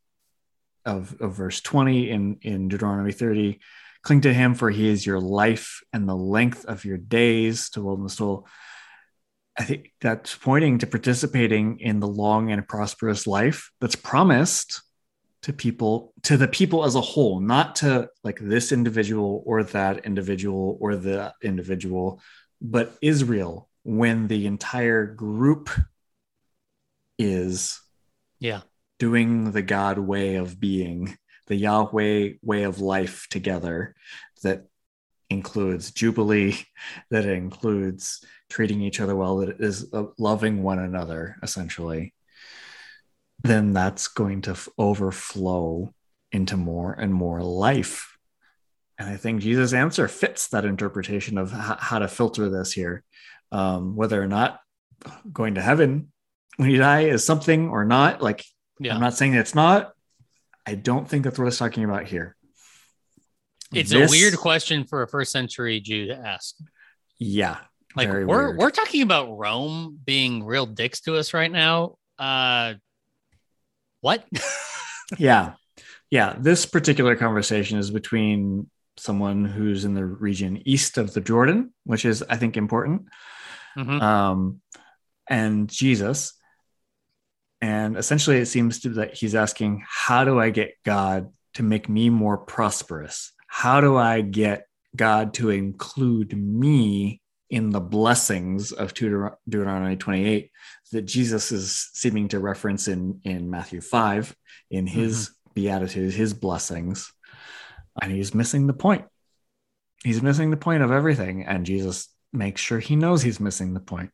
of, of verse 20 in, in Deuteronomy 30, cling to him for he is your life and the length of your days to dwell in the soul. I think that's pointing to participating in the long and prosperous life that's promised to people, to the people as a whole, not to like this individual or that individual or the individual, but Israel when the entire group is Yeah. doing the God way of being, the Yahweh way of life together that includes Jubilee, that includes treating each other well, that is uh, loving one another, essentially, then that's going to overflow into more and more life. And I think Jesus' answer fits that interpretation of how to filter this here. Um, whether or not going to heaven when you die is something or not, like Yeah. I'm not saying it's not. I don't think that's what it's talking about here. it's This- a weird question for a first century Jew to ask. Yeah. Like very we're weird. we're talking about Rome being real dicks to us right now. Uh what? <laughs> Yeah. Yeah. This particular conversation is between someone who's in the region east of the Jordan, which is, I think, important, Mhm. um, and Jesus. And essentially, it seems to be that he's asking, How do I get God to make me more prosperous? How do I get God to include me in the blessings of Deuter- Deuteronomy 28 that Jesus is seeming to reference in, in Matthew 5 in his beatitudes, his blessings? And he's missing the point. He's missing the point of everything. And Jesus makes sure he knows he's missing the point.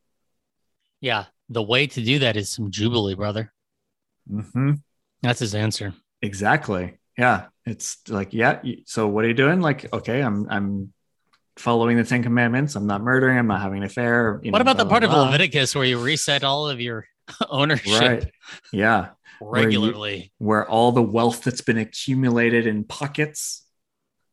yeah. The way to do that is some jubilee, brother. Mm-hmm. That's his answer. Exactly. Yeah. It's like, yeah. So what are you doing? Like, okay, I'm I'm following the Ten Commandments. I'm not murdering. I'm not having an affair. you what know, about the part blah, of blah. Leviticus where you reset all of your <laughs> ownership Right. Yeah. where you- regularly? Where all the wealth that's been accumulated in pockets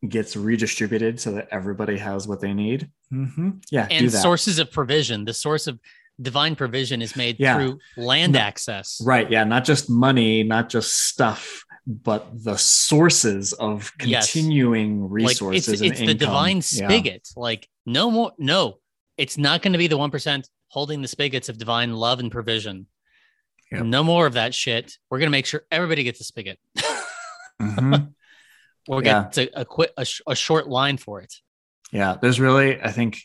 gets redistributed so that everybody has what they need. hmm Yeah. and sources of provision. The source of divine provision is made Yeah. through land No. access. Right. Yeah. Not just money, not just stuff, but the sources of Yes. continuing Like resources it's and it's the income. divine Yeah. spigot. Like no more no, it's not going to be the 1% holding the spigots of divine love and provision. Yep. No more of that shit. We're going to make sure everybody gets a spigot. <laughs> Mhm. or Yeah. gets a, a quick a, sh- a short line for it. Yeah, there's really, I think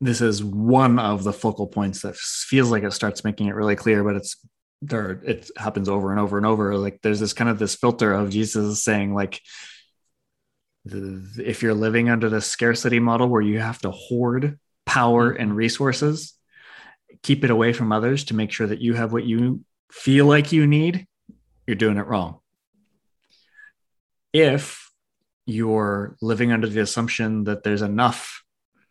this is one of the focal points that feels like it starts making it really clear, but it's there, it happens over and over and over. Like there's this kind of this filter of Jesus saying, like, the, if you're living under the scarcity model where you have to hoard power mm-hmm. and resources, keep it away from others to make sure that you have what you feel like you need, you're doing it wrong. If you're living under the assumption that there's enough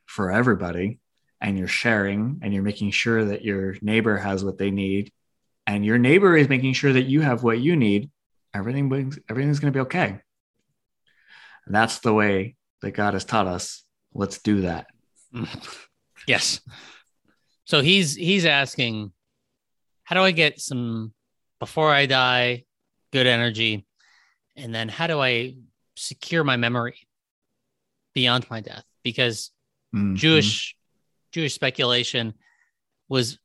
for everybody and you're sharing and you're making sure that your neighbor has what they need and your neighbor is making sure that you have what you need everything everything's going to be okay and that's the way that god has taught us let's do that. <laughs> Yes. So he's he's asking, how do I get some before I die, good energy, and then how do I secure my memory beyond my death? Because Mhm. Jewish Jewish speculation was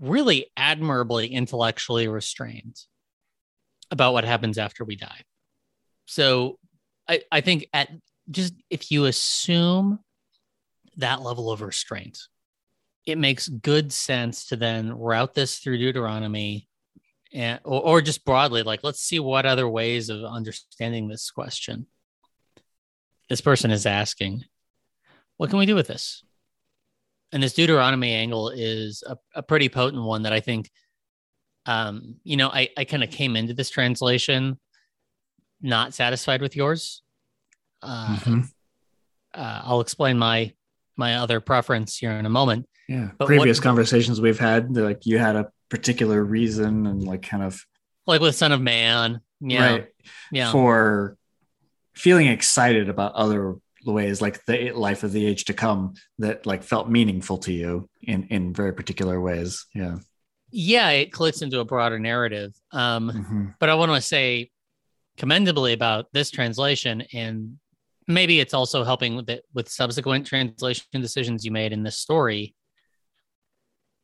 really admirably intellectually restrained about what happens after we die. So I, I think at just if you assume that level of restraint, it makes good sense to then route this through Deuteronomy and or, or just broadly, like let's see what other ways of understanding this question. This person is asking, what can we do with this? And this Deuteronomy angle is a, a pretty potent one that I think um, you know, I, I kind of came into this translation not satisfied with yours. Uh, Mhm. uh, I'll explain my my other preference here in a moment. Yeah. But Previous what- conversations we've had, like you had a particular reason and like kind of Like with Son of Man, yeah, right yeah, for feeling excited about other ways like the life of the age to come that like felt meaningful to you in in very particular ways yeah yeah. It clicks into a broader narrative. Um, Mhm. but I want to say commendably about this translation, and maybe it's also helping with it with subsequent translation decisions you made in this story.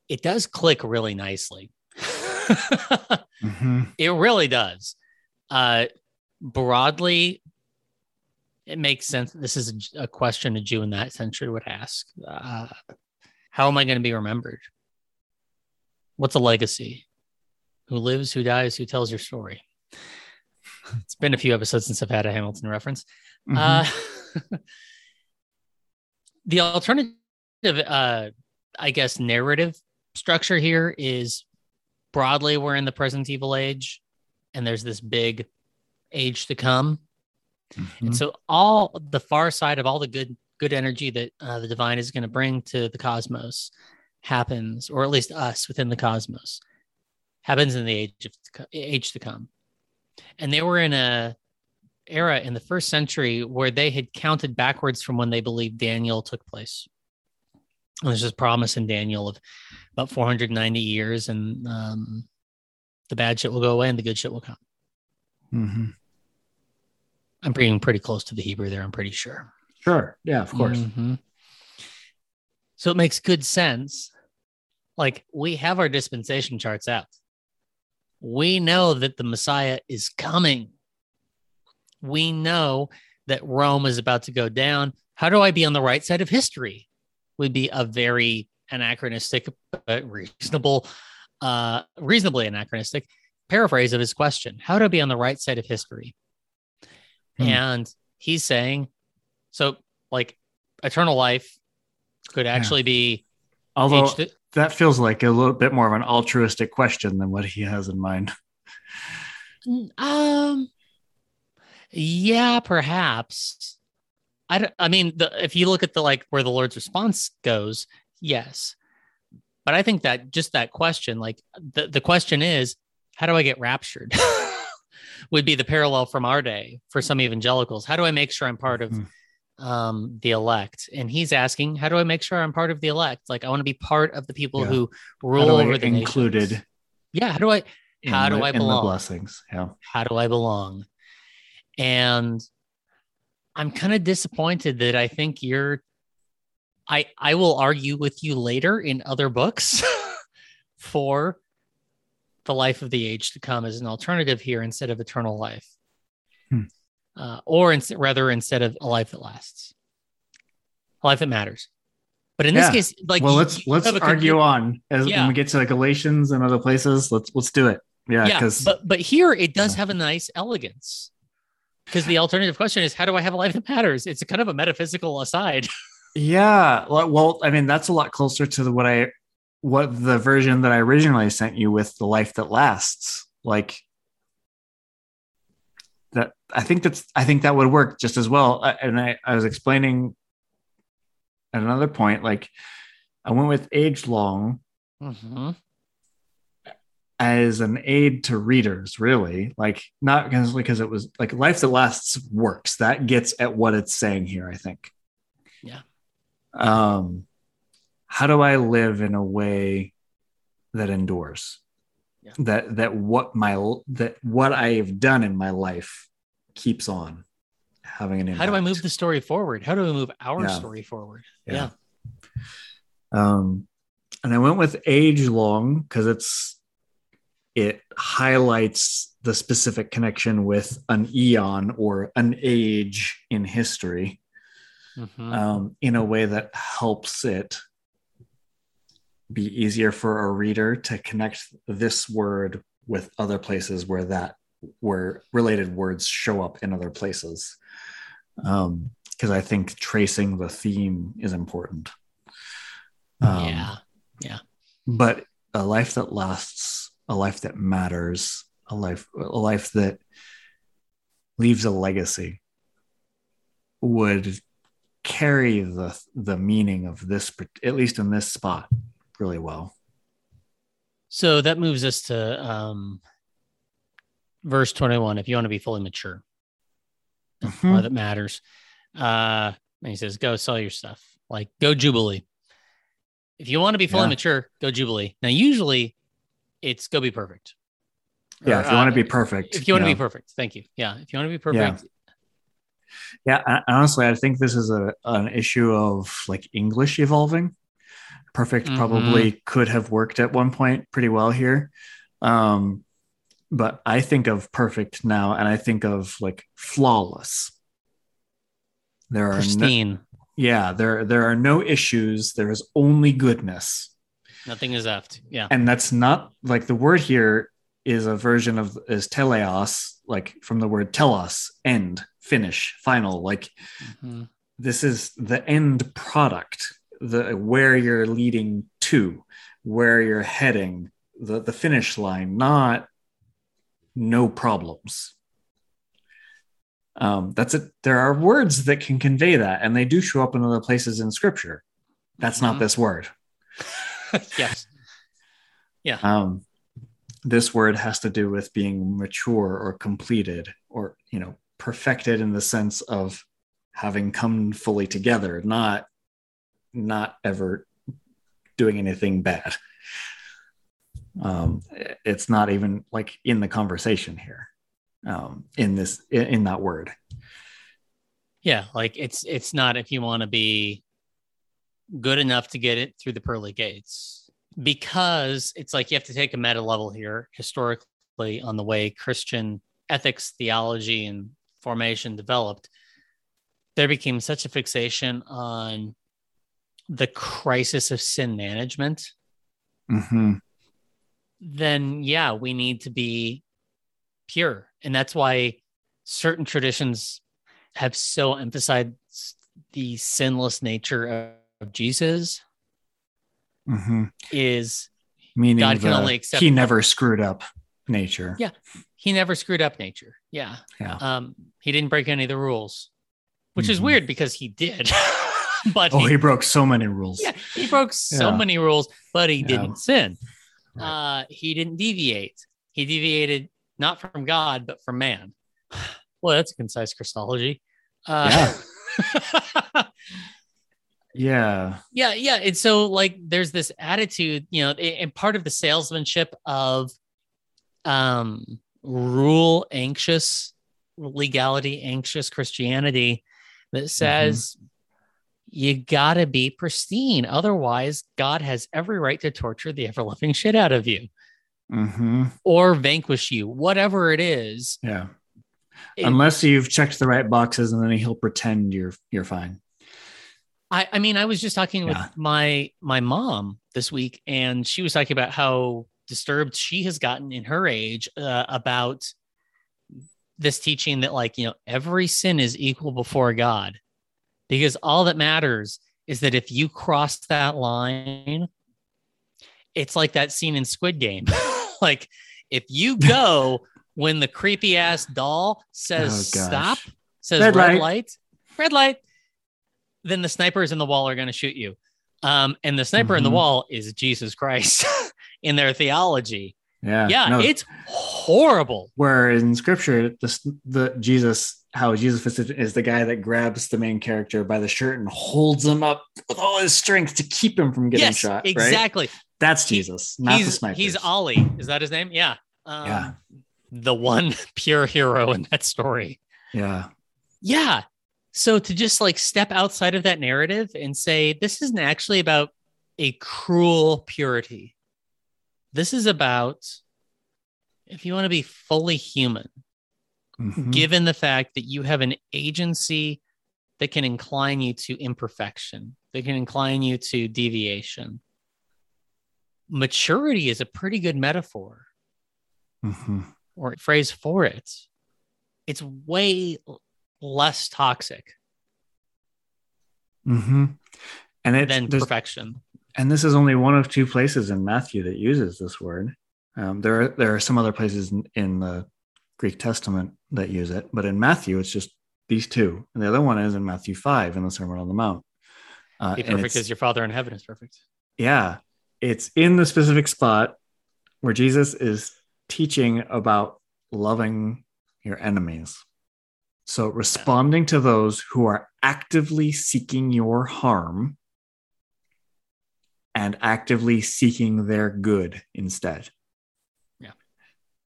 It does click really nicely. <laughs> Mhm. It really does. Uh, broadly, it makes sense. This is a question a Jew in that century would ask. Uh, how am I going to be remembered? What's a legacy? Who lives, who dies, who tells your story? It's been a few episodes since I've had a Hamilton reference. Mhm. Uh, <laughs> the alternative, uh, I guess, narrative structure here is broadly we're in the present evil age, and there's this big age to come. Mhm. And so all the far side of all the good good energy that uh, the divine is going to bring to the cosmos happens, or at least us within the cosmos, happens in the age of age to come. And they were in a era in the first century where they had counted backwards from when they believed Daniel took place. And there's this promise in Daniel of about 490 years, and um, the bad shit will go away and the good shit will come. Mhm. I'm being pretty close to the Hebrew there, I'm pretty sure. sure yeah of course Mhm. So it makes good sense. Like we have our dispensation charts out. We know that the Messiah is coming. We know that Rome is about to go down. How do I be on the right side of history? Would be a very anachronistic, but reasonable, uh, reasonably anachronistic paraphrase of his question. How do I be on the right side of history? Hmm. And he's saying, so like eternal life could actually be although that feels like a little bit more of an altruistic question than what he has in mind. Um yeah perhaps. I don't, i mean the, if you look at the like where the lord's response goes yes. But i think that just that question like the, the question is how do i get raptured <laughs> would be the parallel from our day for some evangelicals how do i make sure i'm part of Mhm. um the elect and he's asking how do i make sure i'm part of the elect like i want to be part of the people Yeah. who rule over the included nations. yeah how do i How do the- I belong? blessings yeah how do I belong? And I'm kind of disappointed that I think you're I I will argue with you later in other books <laughs> for the life of the age to come as an alternative here instead of eternal life. Hmm. Uh, or ins- rather instead of a life that lasts. A life that matters. But in this Yeah. case, like well let's let's argue on as Yeah. when we get to galatians and other places let's let's do it yeah yeah, because but but here it does have a nice elegance because the alternative question is how do i have a life that matters it's a kind of a metaphysical aside <laughs> Yeah. Well, well, I mean, that's a lot closer to the, what I, what the version that I originally sent you with the life that lasts. Like that, I think that's, I think that would work just as well. Uh, And I, I was explaining at another point, like I went with age long Mhm. as an aid to readers, really. Like not because it was like life that lasts works. That gets at what it's saying here, I think. Yeah. Um, how do I live in a way that endures? Yeah. That that what my that what I have done in my life keeps on having an impact. How do I move the story forward? How do we move our Yeah. story forward? Yeah. Um, and I went with age long because it's it highlights the specific connection with an eon or an age in history Mhm. um, in a way that helps it be easier for a reader to connect this word with other places where that where related words show up in other places. Um because i think tracing the theme is important. Um, yeah. but a life that lasts a life that matters a life a life that leaves a legacy would carry the the meaning of this at least in this spot really well So that moves us to um, verse 21. If you want to be fully mature, Mhm. all that matters. Uh, and he says, go sell your stuff, like go Jubilee. If you want to be fully Yeah. mature, go Jubilee. Now, usually it's go be perfect. yeah Or, if you want uh, to be perfect If you want to know. be perfect, thank you. Yeah. If you want to be perfect, yeah I- honestly i think this is a an issue of like english evolving perfect Mhm. probably could have worked at one point pretty well here um but i think of perfect now and i think of like flawless there are no, pristine, yeah there there are no issues there is only goodness nothing is left. Yeah. and that's not like the word here is a version of is teleos like from the word telos end finish final like Mhm. this is the end product the where you're leading to where you're heading the the finish line not no problems um that's it there are words that can convey that and they do show up in other places in scripture that's not Mhm. this word <laughs> yes. Yeah. Um this word has to do with being mature or completed or you know perfected in the sense of having come fully together not not ever doing anything bad um it's not even like in the conversation here um in this in, in that word Yeah. Like it's, it's not if you want to be good enough to get it through the pearly gates because it's like you have to take a meta level here historically on the way Christian ethics, theology, and formation developed. There became such a fixation on the crisis of sin management. mm-hmm. Then, yeah, we need to be pure. And that's why certain traditions have so emphasized the sinless nature of, Jesus Mm-hmm. is meaning God can the only accept- he never screwed up nature Yeah. he never screwed up nature. Yeah. Yeah. Um, he didn't break any of the rules, which is Mhm. weird because he did. <laughs> <laughs> but oh he, he broke so many rules yeah, he broke so Yeah. many rules, but he Yeah. didn't sin. Right. Uh, he didn't deviate. He deviated not from God, but from man. <sighs> Well, that's a concise Christology. Uh, <laughs> yeah yeah yeah and so like there's this attitude you know and part of the salesmanship of um rule anxious legality anxious christianity that says you gotta be pristine. Otherwise god has every right to torture the ever-loving shit out of you. Hmm or vanquish you whatever it is. Yeah. It- unless you've checked the right boxes and then he'll pretend you're you're fine. I, I mean, I was just talking with my my mom this week, and she was talking about how disturbed she has gotten in her age uh, about this teaching that, like, you know, every sin is equal before God, because all that matters is that if you cross that line, it's like that scene in Squid Game. <laughs> <laughs> like, if you go when the creepy ass doll says Oh, stop, says Red red, light. light, red light, then the snipers in the wall are going to shoot you. Um, and the sniper in the Mhm. wall is Jesus Christ <laughs> in their theology. yeah Yeah, no, it's horrible. where in scripture the the jesus how Jesus is the guy that grabs the main character by the shirt and holds him up with all his strength to keep him from getting yes, shot. Right? exactly. That's He- Jesus, not the he's sniper. he's Ali. Is that his name? Yeah. Um, Yeah. The one <laughs> pure hero in that story. Yeah. Yeah. So to just like step outside of that narrative and say, this isn't actually about a cruel purity. This is about if you want to be fully human, Mhm. given the fact that you have an agency that can incline you to imperfection, that can incline you to deviation. Maturity is a pretty good metaphor Mhm. or phrase for it. It's way less toxic Mhm. And it than perfection. and this is only one of two places in Matthew that uses this word. Um, there are there are some other places in, in the Greek Testament that use it, but in Matthew it's just these two, and the other one is in Matthew five in the Sermon on the Mount. Uh, Be perfect as your Father in heaven is perfect. yeah, it's in the specific spot where Jesus is teaching about loving your enemies. So responding to those who are actively seeking your harm and actively seeking their good instead.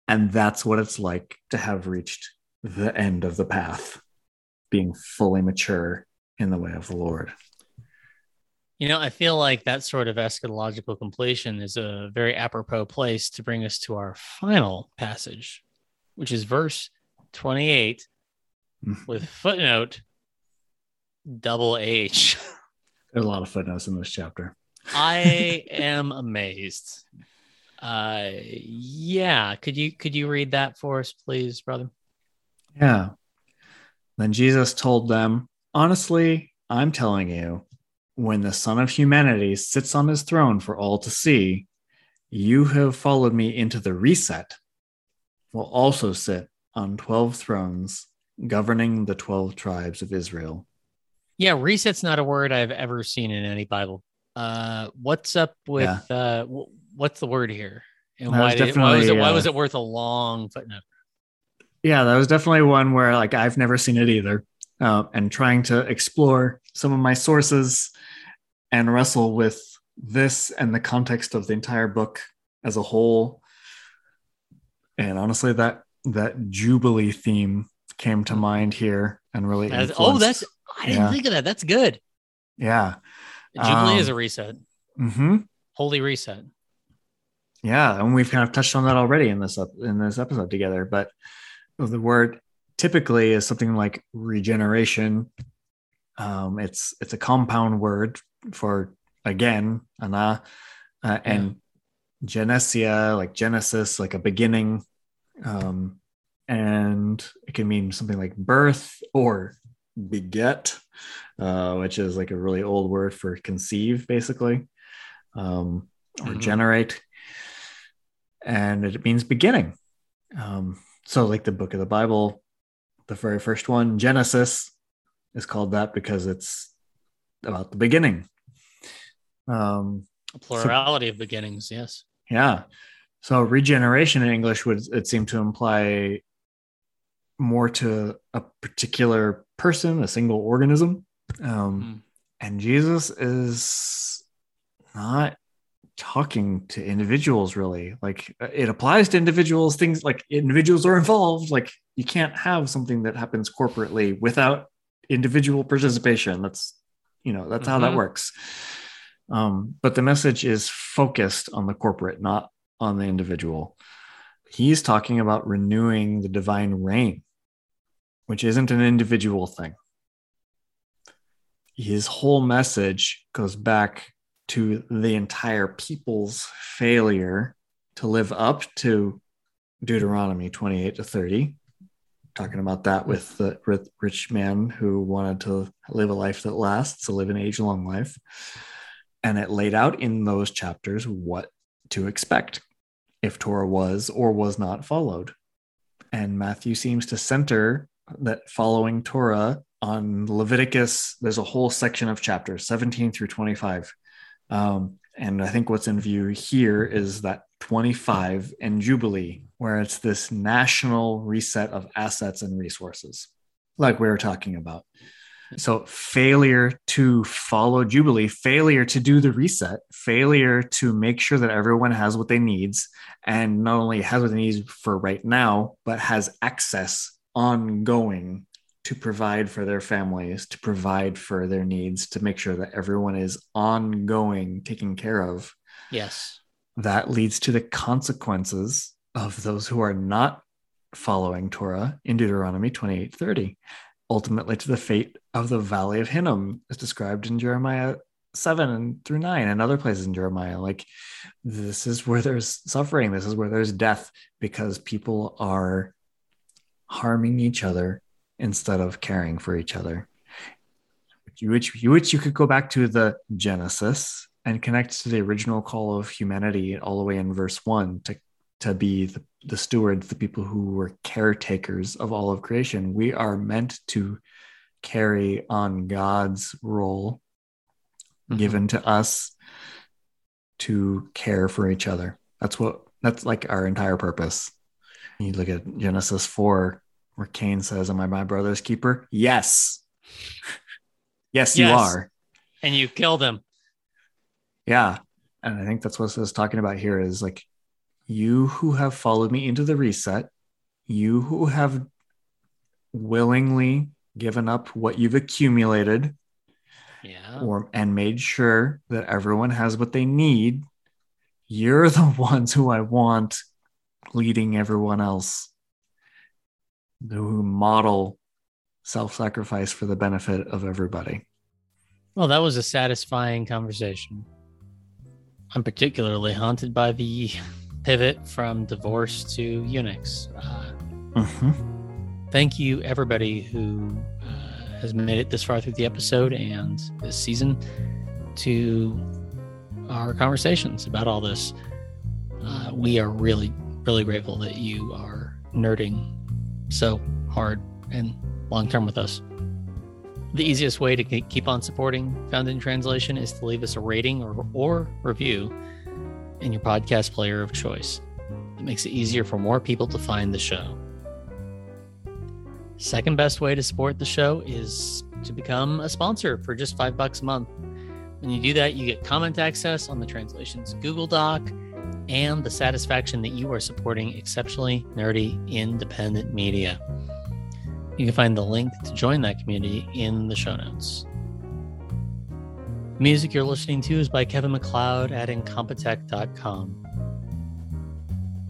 And that's what it's like to have reached the end of the path, being fully mature in the way of the Lord. You know, I feel like that sort of eschatological completion is a very apropos place to bring us to our final passage, which is verse 28 Mhm. with footnote double H. There's a lot of footnotes in this chapter. I <laughs> am amazed. Uh yeah, could you could you read that for us please, brother? Yeah. Then Jesus told them, Honestly, I'm telling you, when the Son of Humanity sits on his throne for all to see, you have followed me into the reset will also sit on 12 thrones governing the 12 tribes of Israel. Yeah, reset's not a word I've ever seen in any Bible. Uh what's up with uh wh- what's the word here? And That why, was did, why was it why uh, was it worth a long footnote? Yeah, that was definitely one where like I've never seen it either. Uh, and trying to explore some of my sources and wrestle with this and the context of the entire book as a whole. And honestly, that that Jubilee theme came to mind here and really. Oh, that's I didn't yeah. think of that. That's good. yeah. Jubilee Um, is a reset. Mm-hmm. Holy reset. Yeah, and we've kind of touched on that already in this up in this episode together. But the word typically is something like regeneration. Um, it's it's a compound word for again, ana, uh, and genesia, like Genesis, like a beginning. Um, and it can mean something like birth or beget, uh, which is like a really old word for conceive, basically, um, or Mhm. generate and it means beginning. Um, so, like the book of the Bible, the very first one, Genesis, is called that because it's about the beginning. Um, A plurality of beginnings. Yes. yeah. So, regeneration in English would it seem to imply more to a particular person, a single organism. Um, and Jesus is not talking to individuals really. Like uh, it applies to individuals things like individuals are involved. Like you can't have something that happens corporately without individual participation. That's you know that's how that Mhm. works. Um, but the message is focused on the corporate not on the individual. He's talking about renewing the divine reign which isn't an individual thing. His whole message goes back to the entire people's failure to live up to Deuteronomy 28 to 30. Talking about that with the rich man who wanted to live a life that lasts, to live an age long life. And it laid out in those chapters what to expect if Torah was or was not followed. And Matthew seems to center that following Torah on Leviticus. There's a whole section of chapters, 17 through 25. Um, and I think what's in view here is that 25 and Jubilee, where it's this national reset of assets and resources. like we were talking about. So, failure to follow Jubilee, failure to do the reset, failure to make sure that everyone has what they needs, and not only has what they need for right now, but has access ongoing to provide for their families, to provide for their needs, to make sure that everyone is ongoing taken care of. Yes. That leads to the consequences of those who are not following Torah in Deuteronomy 28:30, ultimately to the fate of the valley of Hinnom, as described in Jeremiah 7 and through 9 and other places in Jeremiah. Like this is where there's suffering, this is where there's death because people are harming each other instead of caring for each other. Which, which you could go back to the Genesis and connect to the original call of humanity all the way in verse one to, to be the, the stewards, the people who were caretakers of all of creation. We are meant to carry on God's role mm-hmm. given to us to care for each other. That's what that's like our entire purpose. You look at Genesis 4, where Cain says, Am I my brother's keeper? Yes. <laughs> yes, you are. And you killed him. Yeah. And I think that's what it's talking about here is like, you who have followed me into the reset, you who have willingly given up what you've accumulated yeah. or and made sure that everyone has what they need you're <laughs> the ones who i want leading everyone else who model self-sacrifice for the benefit of everybody. Well, that was a satisfying conversation. I'm particularly haunted by the pivot from divorce to eunuchs. Uh, mm-hmm. Thank you, everybody who uh, has made it this far through the episode and this season to our conversations about all this. Uh, we are really, really grateful that you are nerding so hard and long term with us. The easiest way to keep on supporting Found in Translation is to leave us a rating or, or review in your podcast player of choice. It makes it easier for more people to find the show. Second best way to support the show is to become a sponsor for just five bucks a month. When you do that, you get comment access on the translation's Google Doc and the satisfaction that you are supporting exceptionally nerdy independent media. You can find the link to join that community in the show notes. The music you're listening to is by Kevin MacLeod at Incompetech.com.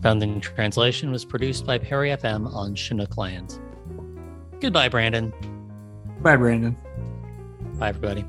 Found in Translation was produced by Perry FM on Chinook Land. Goodbye, Brandon. Bye, Brandon. Bye, everybody.